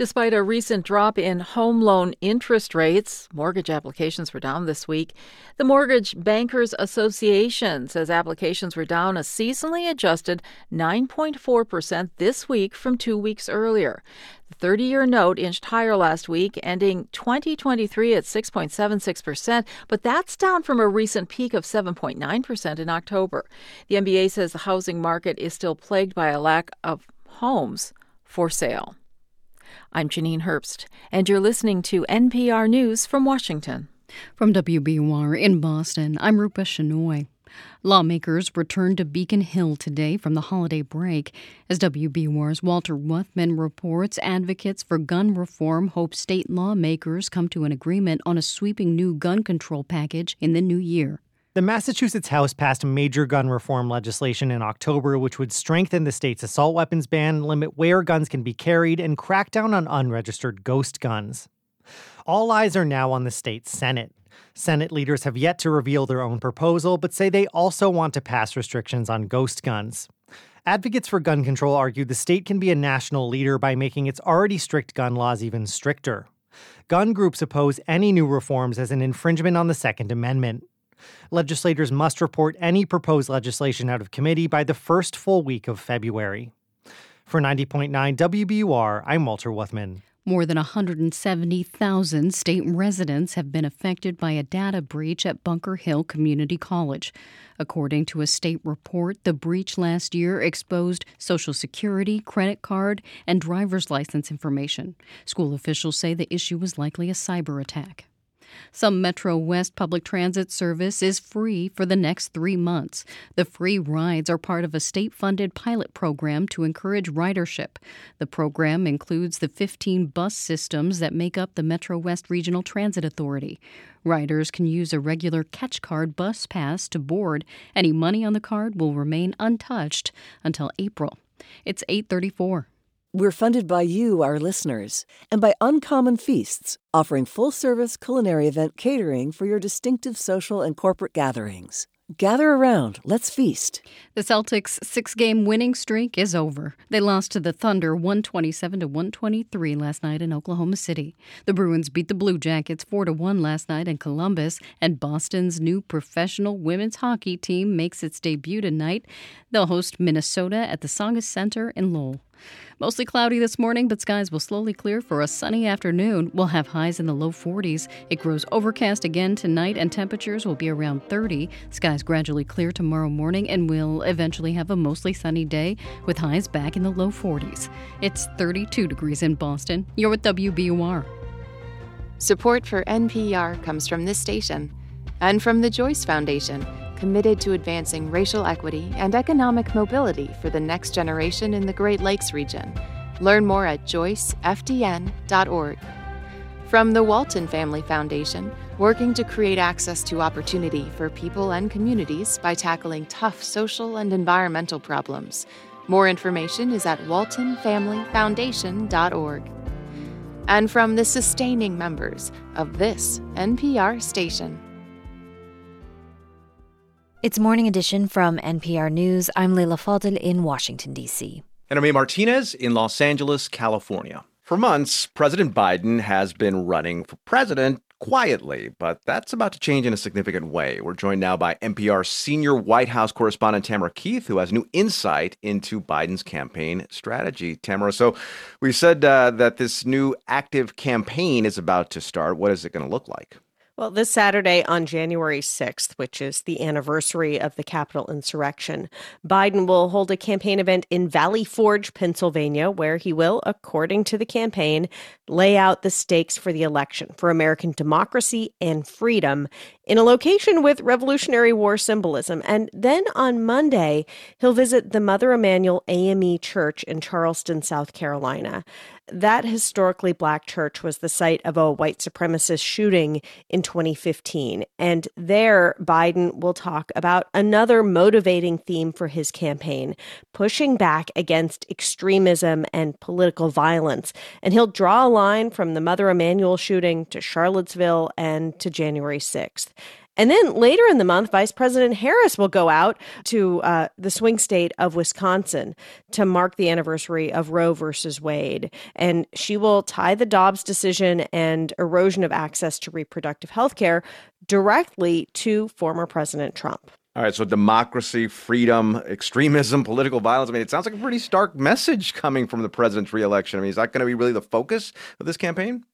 Despite a recent drop in home loan interest rates, mortgage applications were down this week. The Mortgage Bankers Association says applications were down a seasonally adjusted 9.4% this week from two weeks earlier. The 30 year note inched higher last week, ending 2023 at 6.76%, but that's down from a recent peak of 7.9% in October. The MBA says the housing market is still plagued by a lack of homes for sale. I'm Janine Herbst, and you're listening to NPR News from Washington. From WBUR in Boston, I'm Rupa Shenoy. Lawmakers returned to Beacon Hill today from the holiday break. As WBUR's Walter Wuthmann reports, advocates for gun reform hope state lawmakers come to an agreement on a sweeping new gun control package in the new year. The Massachusetts House passed major gun reform legislation in October, which would strengthen the state's assault weapons ban, limit where guns can be carried, and crack down on unregistered ghost guns. All eyes are now on the state Senate. Senate leaders have yet to reveal their own proposal, but say they also want to pass restrictions on ghost guns. Advocates for gun control argue the state can be a national leader by making its already strict gun laws even stricter. Gun groups oppose any new reforms as an infringement on the Second Amendment. Legislators must report any proposed legislation out of committee by the first full week of February. For 90.9 WBUR, I'm Walter Wuthmann. More than 170,000 state residents have been affected by a data breach at Bunker Hill Community College. According to a state report, the breach last year exposed Social Security, credit card, and driver's license information. School officials say the issue was likely a cyber attack. Some Metro West public transit service is free for the next three months. The free rides are part of a state funded pilot program to encourage ridership. The program includes the 15 bus systems that make up the Metro West Regional Transit Authority. Riders can use a regular catch card bus pass to board. Any money on the card will remain untouched until April. It's 834. We're funded by you, our listeners, and by Uncommon Feasts, offering full service culinary event catering for your distinctive social and corporate gatherings. Gather around, let's feast. The Celtics' six-game winning streak is over. They lost to the Thunder 127 to 123 last night in Oklahoma City. The Bruins beat the Blue Jackets 4 to 1 last night in Columbus, and Boston's new professional women's hockey team makes its debut tonight. They'll host Minnesota at the Tsongas Center in Lowell. Mostly cloudy this morning, but skies will slowly clear for a sunny afternoon. We'll have highs in the low 40s. It grows overcast again tonight, and temperatures will be around 30. Skies gradually clear tomorrow morning, and we'll eventually have a mostly sunny day with highs back in the low 40s. It's 32 degrees in Boston. You're with WBUR. Support for NPR comes from this station and from the Joyce Foundation committed to advancing racial equity and economic mobility for the next generation in the Great Lakes region. Learn more at joycefdn.org. From the Walton Family Foundation, working to create access to opportunity for people and communities by tackling tough social and environmental problems. More information is at waltonfamilyfoundation.org. And from the sustaining members of this NPR station. It's Morning Edition from NPR News. I'm Leila Fadel in Washington, D.C. And I'm A. Martinez in Los Angeles, California. For months, President Biden has been running for president quietly, but that's about to change in a significant way. We're joined now by NPR senior White House correspondent Tamara Keith, who has new insight into Biden's campaign strategy. Tamara, so we said uh, that this new active campaign is about to start. What is it going to look like? Well, this Saturday on January 6th, which is the anniversary of the Capitol insurrection, Biden will hold a campaign event in Valley Forge, Pennsylvania, where he will, according to the campaign, lay out the stakes for the election for American democracy and freedom in a location with Revolutionary War symbolism. And then on Monday, he'll visit the Mother Emanuel AME Church in Charleston, South Carolina that historically black church was the site of a white supremacist shooting in 2015. And there, Biden will talk about another motivating theme for his campaign pushing back against extremism and political violence. And he'll draw a line from the Mother Emanuel shooting to Charlottesville and to January 6th. And then later in the month, Vice President Harris will go out to uh, the swing state of Wisconsin to mark the anniversary of Roe versus Wade. And she will tie the Dobbs decision and erosion of access to reproductive health care directly to former President Trump. All right, so democracy, freedom, extremism, political violence. I mean, it sounds like a pretty stark message coming from the president's reelection. I mean, is that going to be really the focus of this campaign?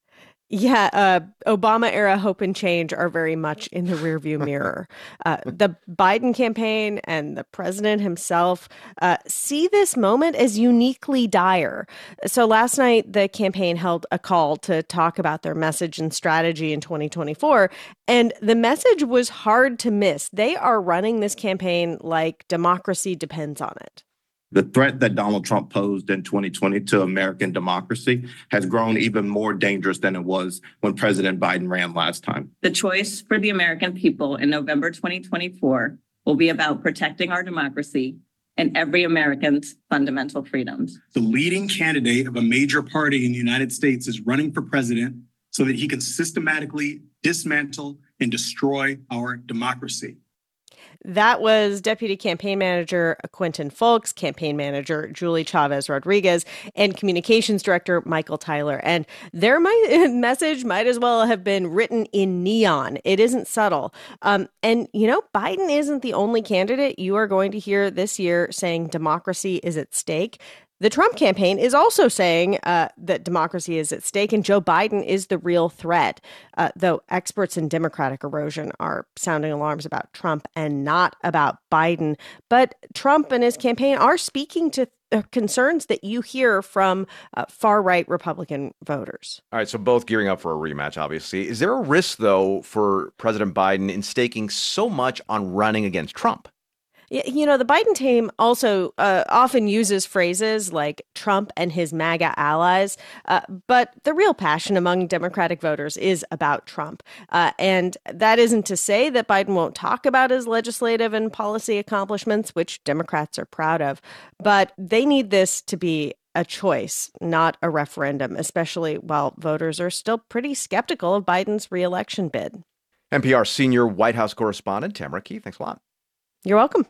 Yeah, uh, Obama era hope and change are very much in the rearview mirror. Uh, the Biden campaign and the president himself uh, see this moment as uniquely dire. So last night, the campaign held a call to talk about their message and strategy in 2024. And the message was hard to miss. They are running this campaign like democracy depends on it. The threat that Donald Trump posed in 2020 to American democracy has grown even more dangerous than it was when President Biden ran last time. The choice for the American people in November 2024 will be about protecting our democracy and every American's fundamental freedoms. The leading candidate of a major party in the United States is running for president so that he can systematically dismantle and destroy our democracy. That was Deputy Campaign Manager Quentin Fulks, Campaign Manager Julie Chavez Rodriguez, and Communications Director Michael Tyler. And their message might as well have been written in neon. It isn't subtle. Um, and, you know, Biden isn't the only candidate you are going to hear this year saying democracy is at stake. The Trump campaign is also saying uh, that democracy is at stake and Joe Biden is the real threat, uh, though experts in Democratic erosion are sounding alarms about Trump and not about Biden. But Trump and his campaign are speaking to concerns that you hear from uh, far right Republican voters. All right, so both gearing up for a rematch, obviously. Is there a risk, though, for President Biden in staking so much on running against Trump? You know, the Biden team also uh, often uses phrases like Trump and his MAGA allies, uh, but the real passion among Democratic voters is about Trump. Uh, and that isn't to say that Biden won't talk about his legislative and policy accomplishments, which Democrats are proud of, but they need this to be a choice, not a referendum, especially while voters are still pretty skeptical of Biden's reelection bid. NPR senior White House correspondent Tamara Keith, thanks a lot. You're welcome.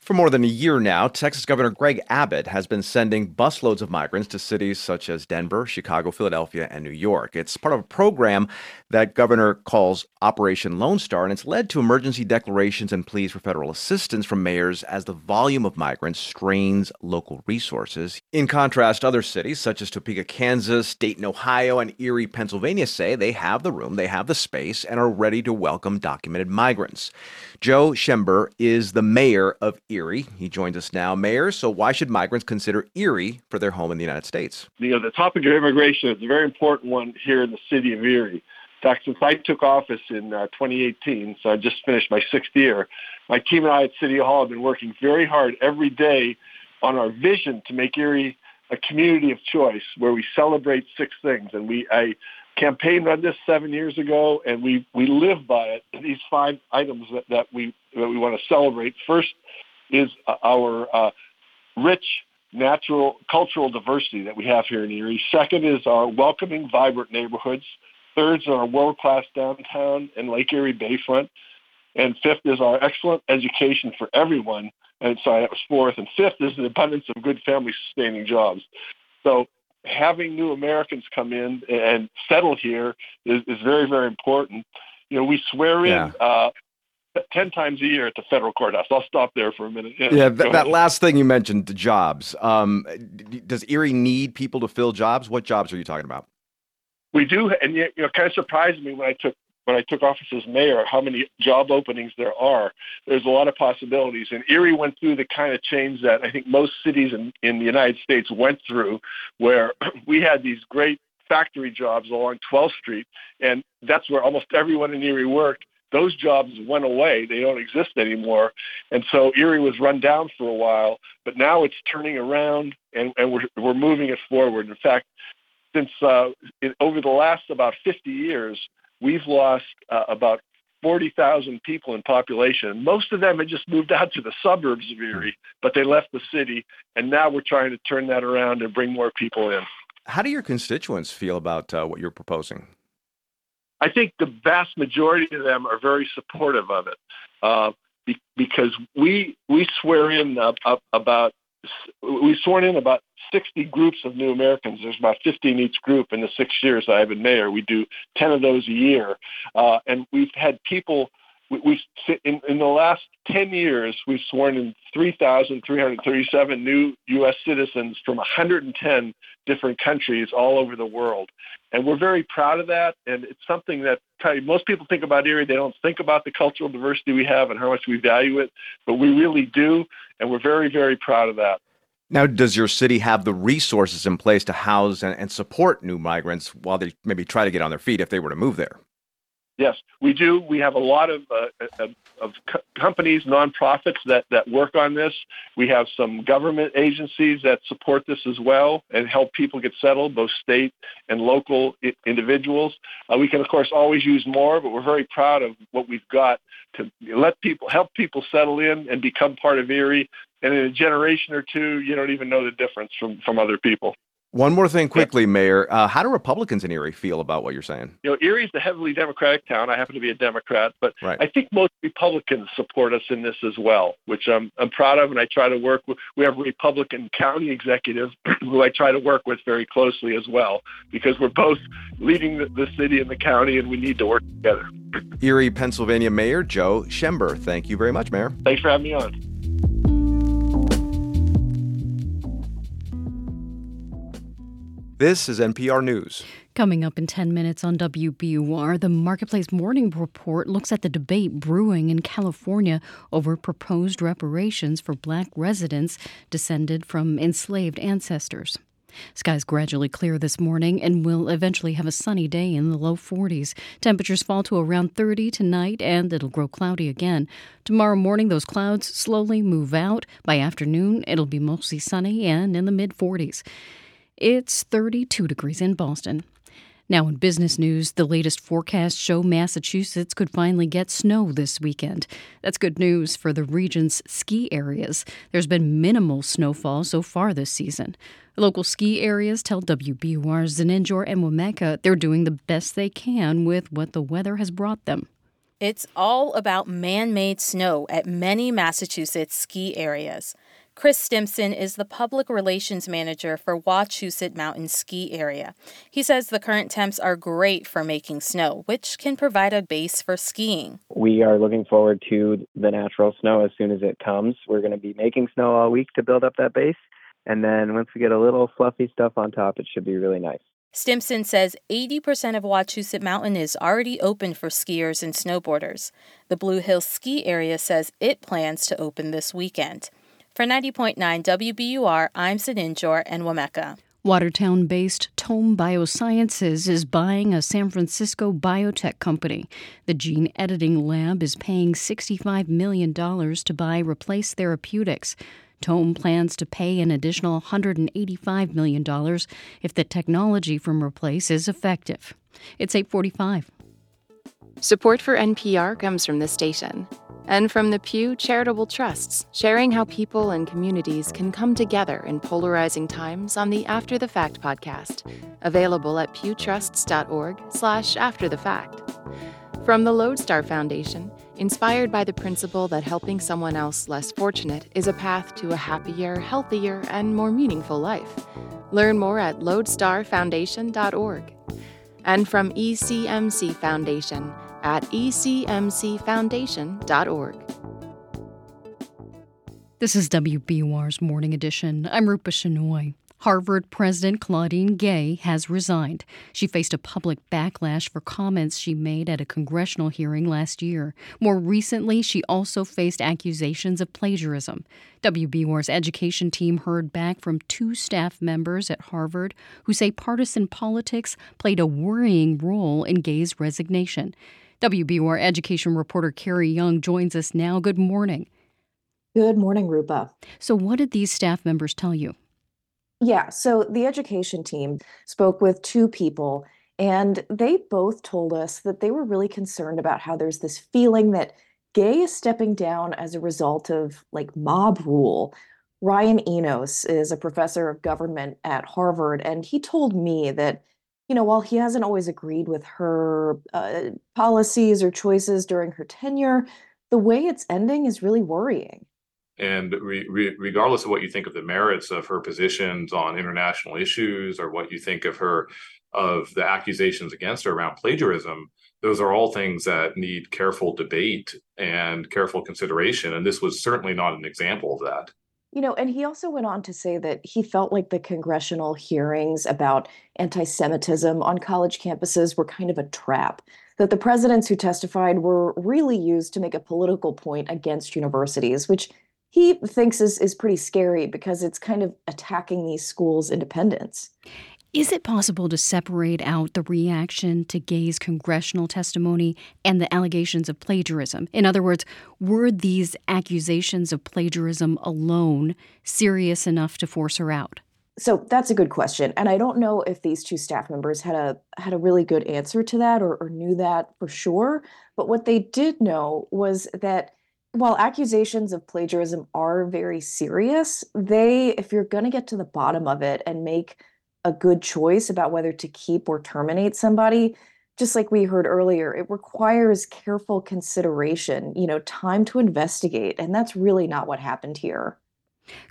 For more than a year now, Texas Governor Greg Abbott has been sending busloads of migrants to cities such as Denver, Chicago, Philadelphia, and New York. It's part of a program that Governor calls Operation Lone Star, and it's led to emergency declarations and pleas for federal assistance from mayors as the volume of migrants strains local resources. In contrast, other cities such as Topeka, Kansas, Dayton, Ohio, and Erie, Pennsylvania say they have the room, they have the space, and are ready to welcome documented migrants. Joe Schember is the mayor of Erie. He joins us now. Mayor, so why should migrants consider Erie for their home in the United States? You know, the topic of immigration is a very important one here in the city of Erie. In fact, since I took office in uh, 2018, so I just finished my sixth year, my team and I at City Hall have been working very hard every day on our vision to make Erie a community of choice where we celebrate six things. And we, I campaigned on this seven years ago, and we, we live by it. These five items that, that we that we want to celebrate. First is our uh, rich natural cultural diversity that we have here in Erie. Second is our welcoming, vibrant neighborhoods. Third is our world-class downtown and Lake Erie Bayfront. And fifth is our excellent education for everyone. And sorry, that was fourth. And fifth is the abundance of good family-sustaining jobs. So having new Americans come in and settle here is, is very, very important. You know, we swear in uh, 10 times a year at the federal courthouse. I'll stop there for a minute. Yeah, yeah that, that, last thing you mentioned, the jobs. Um, does Erie need people to fill jobs? What jobs are you talking about? We do, and you know, kind of surprised me when I took when I took office as mayor how many job openings there are. There's a lot of possibilities, and Erie went through the kind of change that I think most cities in, in the United States went through, where we had these great factory jobs along 12th Street, and that's where almost everyone in Erie worked those jobs went away. They don't exist anymore. And so Erie was run down for a while, but now it's turning around and, and we're, we're moving it forward. In fact, since uh, over the last about 50 years, we've lost uh, about 40,000 people in population. Most of them had just moved out to the suburbs of Erie, but they left the city. And now we're trying to turn that around and bring more people in. How do your constituents feel about uh, what you're proposing? I think the vast majority of them are very supportive of it uh, be, because we we swear in uh, about we sworn in about 60 groups of new Americans. There's about 50 in each group in the six years I've been mayor. We do 10 of those a year, uh, and we've had people we, we in, in the last 10 years, we've sworn in 3,337 new U.S. citizens from 110 different countries all over the world. And we're very proud of that. And it's something that probably most people think about Erie. They don't think about the cultural diversity we have and how much we value it, but we really do. And we're very, very proud of that. Now, does your city have the resources in place to house and, and support new migrants while they maybe try to get on their feet if they were to move there? Yes, we do. We have a lot of, uh, of, of co- companies, nonprofits that, that work on this. We have some government agencies that support this as well and help people get settled, both state and local I- individuals. Uh, we can, of course, always use more, but we're very proud of what we've got to let people help people settle in and become part of Erie. And in a generation or two, you don't even know the difference from, from other people. One more thing quickly, Mayor. Uh, how do Republicans in Erie feel about what you're saying? You know, Erie's a heavily Democratic town. I happen to be a Democrat, but right. I think most Republicans support us in this as well, which I'm, I'm proud of. And I try to work with, we have a Republican county executive who I try to work with very closely as well, because we're both leading the, the city and the county and we need to work together. Erie, Pennsylvania Mayor Joe Schember. Thank you very much, Mayor. Thanks for having me on. This is NPR News. Coming up in 10 minutes on WBUR, the Marketplace Morning Report looks at the debate brewing in California over proposed reparations for black residents descended from enslaved ancestors. Skies gradually clear this morning and will eventually have a sunny day in the low 40s. Temperatures fall to around 30 tonight and it'll grow cloudy again. Tomorrow morning, those clouds slowly move out. By afternoon, it'll be mostly sunny and in the mid 40s. It's 32 degrees in Boston. Now, in business news, the latest forecasts show Massachusetts could finally get snow this weekend. That's good news for the region's ski areas. There's been minimal snowfall so far this season. Local ski areas tell WBUR's Zeninjor Enwemeka they're doing the best they can with what the weather has brought them. It's all about man made snow at many Massachusetts ski areas. Chris Stimson is the public relations manager for Wachusett Mountain Ski Area. He says the current temps are great for making snow, which can provide a base for skiing. We are looking forward to the natural snow as soon as it comes. We're going to be making snow all week to build up that base. And then once we get a little fluffy stuff on top, it should be really nice. Stimson says 80% of Wachusett Mountain is already open for skiers and snowboarders. The Blue Hills Ski Area says it plans to open this weekend. For 90.9 WBUR, I'm Zeninjor Enwemeka. Watertown based Tome Biosciences is buying a San Francisco biotech company. The gene editing lab is paying $65 million to buy Replace Therapeutics. Tome plans to pay an additional $185 million if the technology from Replace is effective. It's 845. Support for NPR comes from the station and from the Pew Charitable Trusts, sharing how people and communities can come together in polarizing times on the After the Fact podcast, available at pewtrusts.org/slash after the fact. From the Lodestar Foundation, inspired by the principle that helping someone else less fortunate is a path to a happier, healthier, and more meaningful life. Learn more at lodestarfoundation.org. And from ECMC Foundation at ecmcfoundation.org. This is WBUR's Morning Edition. I'm Rupa Shenoy. Harvard President Claudine Gay has resigned. She faced a public backlash for comments she made at a congressional hearing last year. More recently, she also faced accusations of plagiarism. WBUR's education team heard back from two staff members at Harvard who say partisan politics played a worrying role in Gay's resignation. WBUR education reporter Carrie Jung joins us now. Good morning. Good morning, Rupa. So, what did these staff members tell you? Yeah, so the education team spoke with two people, and they both told us that they were really concerned about how there's this feeling that Gay is stepping down as a result of like mob rule. Ryan Enos is a professor of government at Harvard, and he told me that, you know, while he hasn't always agreed with her uh, policies or choices during her tenure, the way it's ending is really worrying. And re- re- regardless of what you think of the merits of her positions on international issues or what you think of her of the accusations against her around plagiarism, those are all things that need careful debate and careful consideration. And this was certainly not an example of that. You know, and he also went on to say that he felt like the congressional hearings about anti Semitism on college campuses were kind of a trap, that the presidents who testified were really used to make a political point against universities, which he thinks is, is pretty scary because it's kind of attacking these schools' independence. Is it possible to separate out the reaction to Gay's congressional testimony and the allegations of plagiarism? In other words, were these accusations of plagiarism alone serious enough to force her out? So that's a good question, and I don't know if these two staff members had a had a really good answer to that or, or knew that for sure. But what they did know was that while accusations of plagiarism are very serious, they, if you're going to get to the bottom of it and make a good choice about whether to keep or terminate somebody, just like we heard earlier, it requires careful consideration, you know, time to investigate. And that's really not what happened here.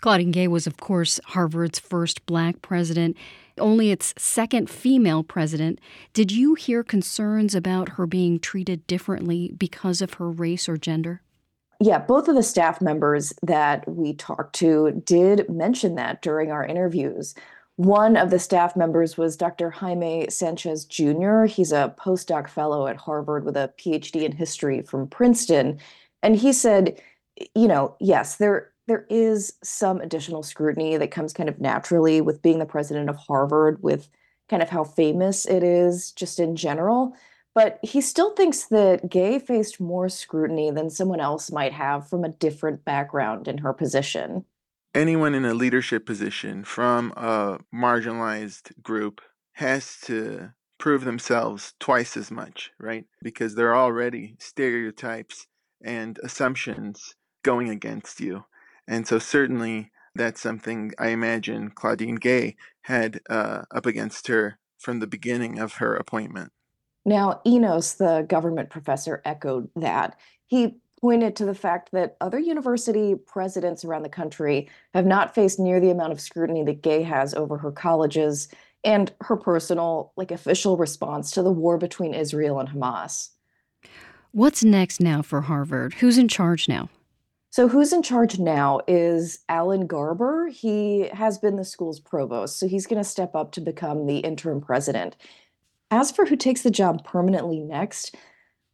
Claudine Gay was, of course, Harvard's first black president, only its second female president. Did you hear concerns about her being treated differently because of her race or gender? Yeah, both of the staff members that we talked to did mention that during our interviews. One of the staff members was Dr. Jaime Sanchez Jr. He's a postdoc fellow at Harvard with a PhD in history from Princeton. And he said, you know, yes, there there is some additional scrutiny that comes kind of naturally with being the president of Harvard, with kind of how famous it is just in general. But he still thinks that Gay faced more scrutiny than someone else might have from a different background in her position anyone in a leadership position from a marginalized group has to prove themselves twice as much, right? Because there are already stereotypes and assumptions going against you. And so, certainly, that's something I imagine Claudine Gay had uh, up against her from the beginning of her appointment. Now, Enos, the government professor, echoed that. He pointed to the fact that other university presidents around the country have not faced near the amount of scrutiny that Gay has over her colleges and her personal, like official response to the war between Israel and Hamas. What's next now for Harvard? Who's in charge now? So, who's in charge now is Alan Garber. He has been the school's provost, so he's going to step up to become the interim president. As for who takes the job permanently next,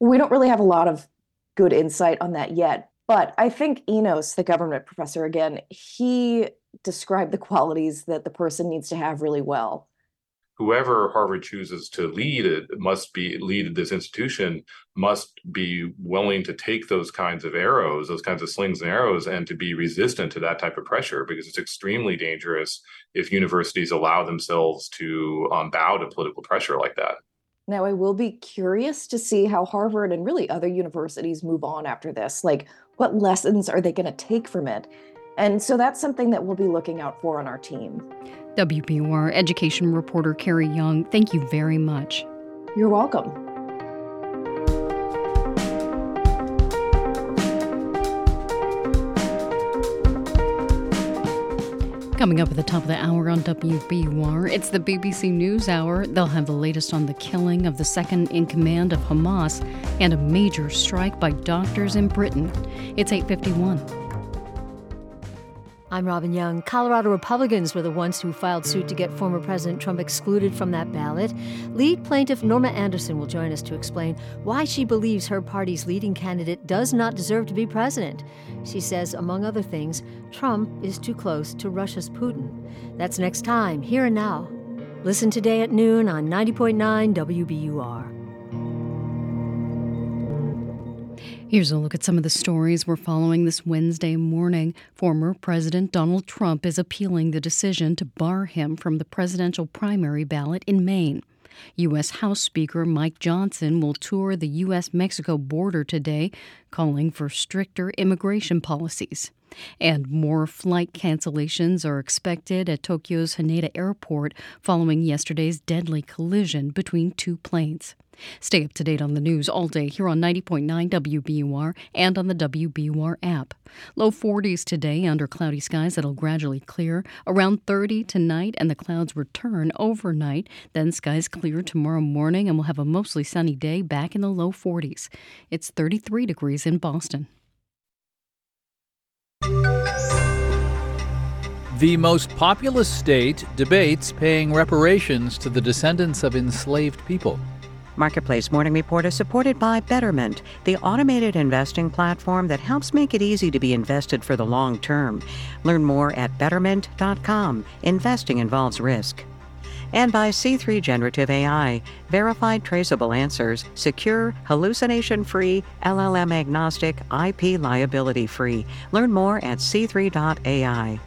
we don't really have a lot of good insight on that yet. But I think Enos, the government professor, again, he described the qualities that the person needs to have really well. Whoever Harvard chooses to lead it must be lead this institution must be willing to take those kinds of arrows, those kinds of slings and arrows, and to be resistant to that type of pressure because it's extremely dangerous if universities allow themselves to um, bow to political pressure like that. Now, I will be curious to see how Harvard and really other universities move on after this. Like, what lessons are they going to take from it? And so that's something that we'll be looking out for on our team. WBUR education reporter Carrie Jung, thank you very much. You're welcome. Coming up at the top of the hour on WBUR, it's the BBC News Hour. They'll have the latest on the killing of the second in command of Hamas and a major strike by doctors in Britain. It's 851. I'm Robin Young. Colorado Republicans were the ones who filed suit to get former President Trump excluded from that ballot. Lead plaintiff Norma Anderson will join us to explain why she believes her party's leading candidate does not deserve to be president. She says, among other things, Trump is too close to Russia's Putin. That's next time, here and now. Listen today at noon on 90.9 WBUR. Here's a look at some of the stories we're following this Wednesday morning. Former President Donald Trump is appealing the decision to bar him from the presidential primary ballot in Maine. U.S. House Speaker Mike Johnson will tour the U.S. Mexico border today, calling for stricter immigration policies. And more flight cancellations are expected at Tokyo's Haneda Airport following yesterday's deadly collision between two planes. Stay up to date on the news all day here on 90.9 WBUR and on the WBUR app. Low 40s today under cloudy skies that'll gradually clear. Around 30 tonight, and the clouds return overnight. Then skies clear tomorrow morning, and we'll have a mostly sunny day back in the low 40s. It's 33 degrees in Boston. The most populous state debates paying reparations to the descendants of enslaved people. Marketplace Morning Report is supported by Betterment, the automated investing platform that helps make it easy to be invested for the long term. Learn more at betterment.com. Investing involves risk. And by C3 Generative AI, verified traceable answers, secure, hallucination free, LLM agnostic, IP liability free. Learn more at c3.ai.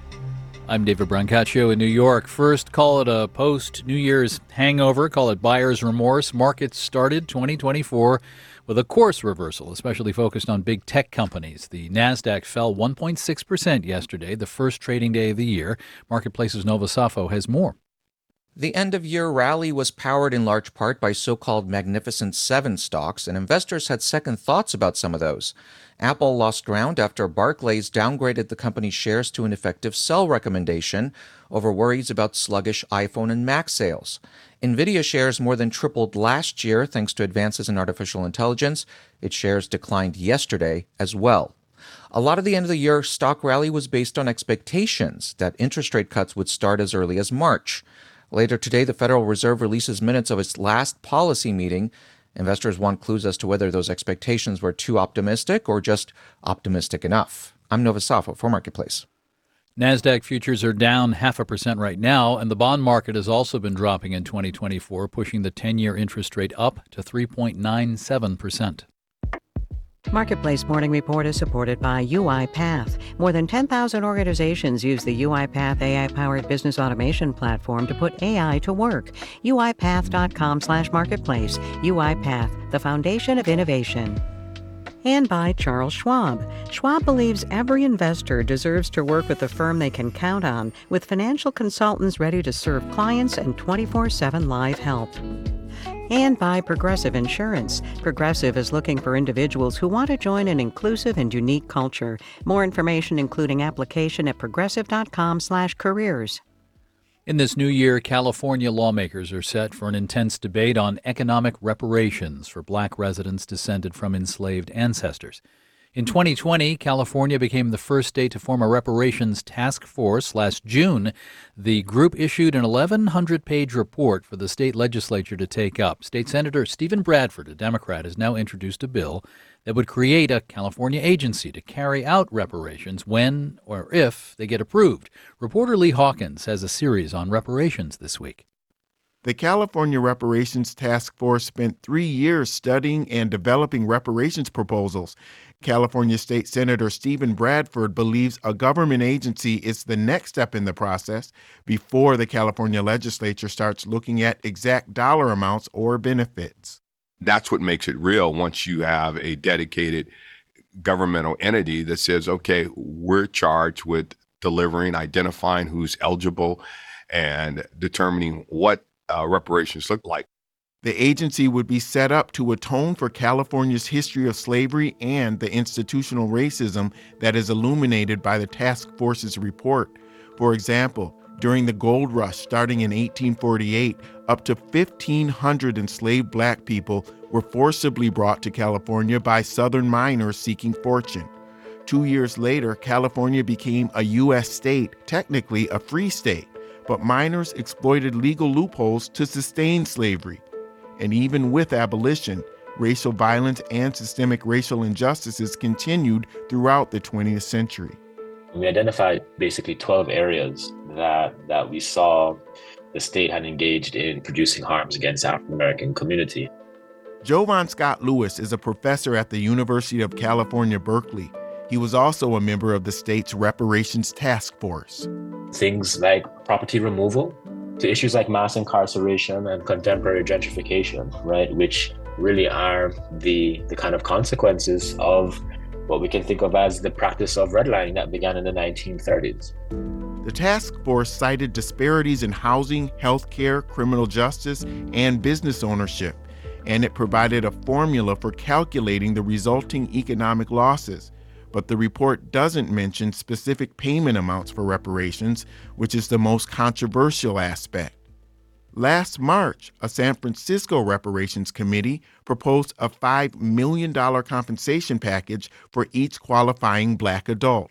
I'm David Brancaccio in New York. First, call it a post New Year's hangover, call it buyer's remorse. Markets started 2024 with a course reversal, especially focused on big tech companies. The NASDAQ fell 1.6% yesterday, the first trading day of the year. Marketplace's Nova Safo has more. The end of year rally was powered in large part by so called Magnificent Seven stocks, and investors had second thoughts about some of those. Apple lost ground after Barclays downgraded the company's shares to an effective sell recommendation over worries about sluggish iPhone and Mac sales. Nvidia shares more than tripled last year thanks to advances in artificial intelligence. Its shares declined yesterday as well. A lot of the end of the year stock rally was based on expectations that interest rate cuts would start as early as March. Later today, the Federal Reserve releases minutes of its last policy meeting. Investors want clues as to whether those expectations were too optimistic or just optimistic enough. I'm Nova Safo for Marketplace. NASDAQ futures are down half a percent right now, and the bond market has also been dropping in 2024, pushing the 10 year interest rate up to 3.97%. Marketplace Morning Report is supported by UiPath. More than 10,000 organizations use the UiPath AI-powered business automation platform to put AI to work. UiPath.com/marketplace. UiPath, the foundation of innovation and by Charles Schwab. Schwab believes every investor deserves to work with a firm they can count on, with financial consultants ready to serve clients and 24 7 live help. And by Progressive Insurance. Progressive is looking for individuals who want to join an inclusive and unique culture. More information, including application at progressive.com/careers. In this new year, California lawmakers are set for an intense debate on economic reparations for black residents descended from enslaved ancestors. In 2020, California became the first state to form a reparations task force. Last June, the group issued an 1,100 page report for the state legislature to take up. State Senator Steven Bradford, a Democrat, has now introduced a bill that would create a California agency to carry out reparations when or if they get approved. Reporter Lee Hawkins has a series on reparations this week. The California Reparations Task Force spent three years studying and developing reparations proposals. California State Senator Steven Bradford believes a government agency is the next step in the process before the California legislature starts looking at exact dollar amounts or benefits. That's what makes it real once you have a dedicated governmental entity that says, okay, we're charged with delivering, identifying who's eligible, and determining what uh, reparations look like. The agency would be set up to atone for California's history of slavery and the institutional racism that is illuminated by the task force's report. For example, during the gold rush starting in 1848, up to 1,500 enslaved black people were forcibly brought to California by Southern miners seeking fortune. Two years later, California became a U.S. state, technically a free state, but miners exploited legal loopholes to sustain slavery. And even with abolition, racial violence and systemic racial injustices continued throughout the 20th century. We identified basically 12 areas that, that we saw the state had engaged in producing harms against African American community. Jovan Scott Lewis is a professor at the University of California, Berkeley. He was also a member of the state's reparations task force. Things like property removal, to issues like mass incarceration and contemporary gentrification, right, which really are the, the kind of consequences of what we can think of as the practice of redlining that began in the 1930s. The task force cited disparities in housing, healthcare, criminal justice, and business ownership, and it provided a formula for calculating the resulting economic losses. But the report doesn't mention specific payment amounts for reparations, which is the most controversial aspect. Last March, a San Francisco reparations committee proposed a $5 million compensation package for each qualifying black adult.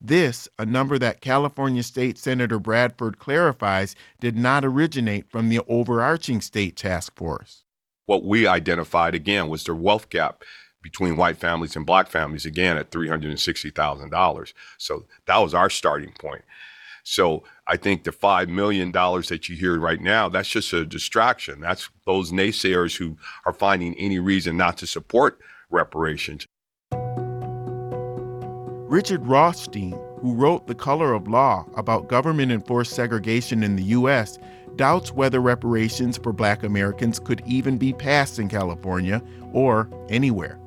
This, a number that California State Senator Bradford clarifies, did not originate from the overarching state task force. What we identified again was the wealth gap between white families and black families again at $360,000. So that was our starting point. So I think the $5 million that you hear right now, that's just a distraction. That's those naysayers who are finding any reason not to support reparations. Richard Rothstein, who wrote The Color of Law about government enforced segregation in the U.S., doubts whether reparations for black Americans could even be passed in California or anywhere.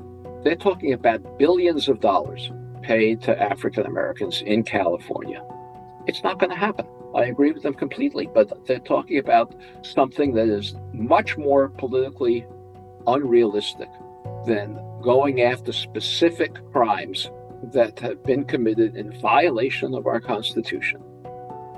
They're talking about billions of dollars paid to African Americans in California. It's not going to happen. I agree with them completely, but they're talking about something that is much more politically unrealistic than going after specific crimes that have been committed in violation of our Constitution.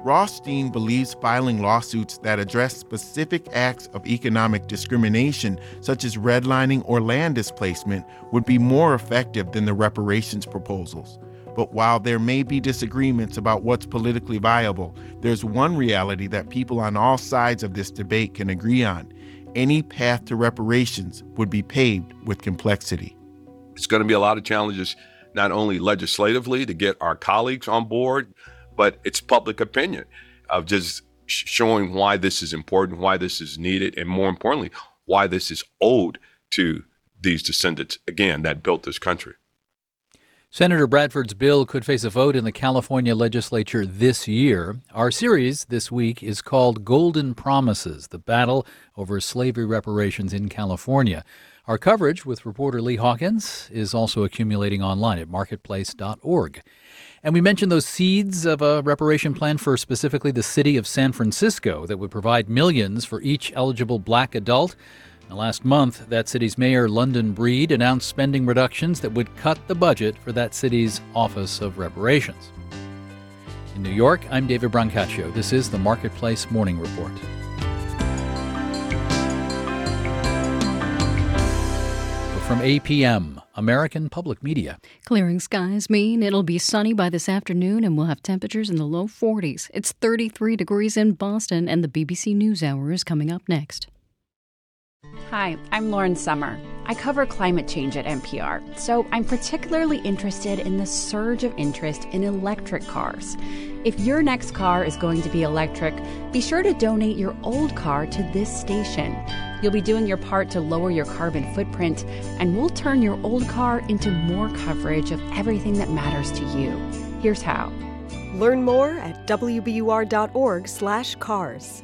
Rothstein believes filing lawsuits that address specific acts of economic discrimination, such as redlining or land displacement, would be more effective than the reparations proposals. But while there may be disagreements about what's politically viable, there's one reality that people on all sides of this debate can agree on. Any path to reparations would be paved with complexity. It's going to be a lot of challenges, not only legislatively to get our colleagues on board, but it's public opinion of just showing why this is important, why this is needed, and more importantly, why this is owed to these descendants, again, that built this country. Senator Bradford's bill could face a vote in the California legislature this year. Our series this week is called Golden Promises The Battle Over Slavery Reparations in California. Our coverage with reporter Lee Hawkins is also accumulating online at marketplace.org. And we mentioned those seeds of a reparation plan for specifically the city of San Francisco that would provide millions for each eligible black adult. Last month, that city's mayor, London Breed, announced spending reductions that would cut the budget for that city's Office of Reparations. In New York, I'm David Brancaccio. This is the Marketplace Morning Report. From APM, American Public Media. Clearing skies mean it'll be sunny by this afternoon and we'll have temperatures in the low 40s. It's 33 degrees in Boston, and the BBC NewsHour is coming up next. Hi, I'm Lauren Sommer. I cover climate change at NPR, so I'm particularly interested in the surge of interest in electric cars. If your next car is going to be electric, be sure to donate your old car to this station. You'll be doing your part to lower your carbon footprint, and we'll turn your old car into more coverage of everything that matters to you. Here's how. Learn more at wbur.org/cars.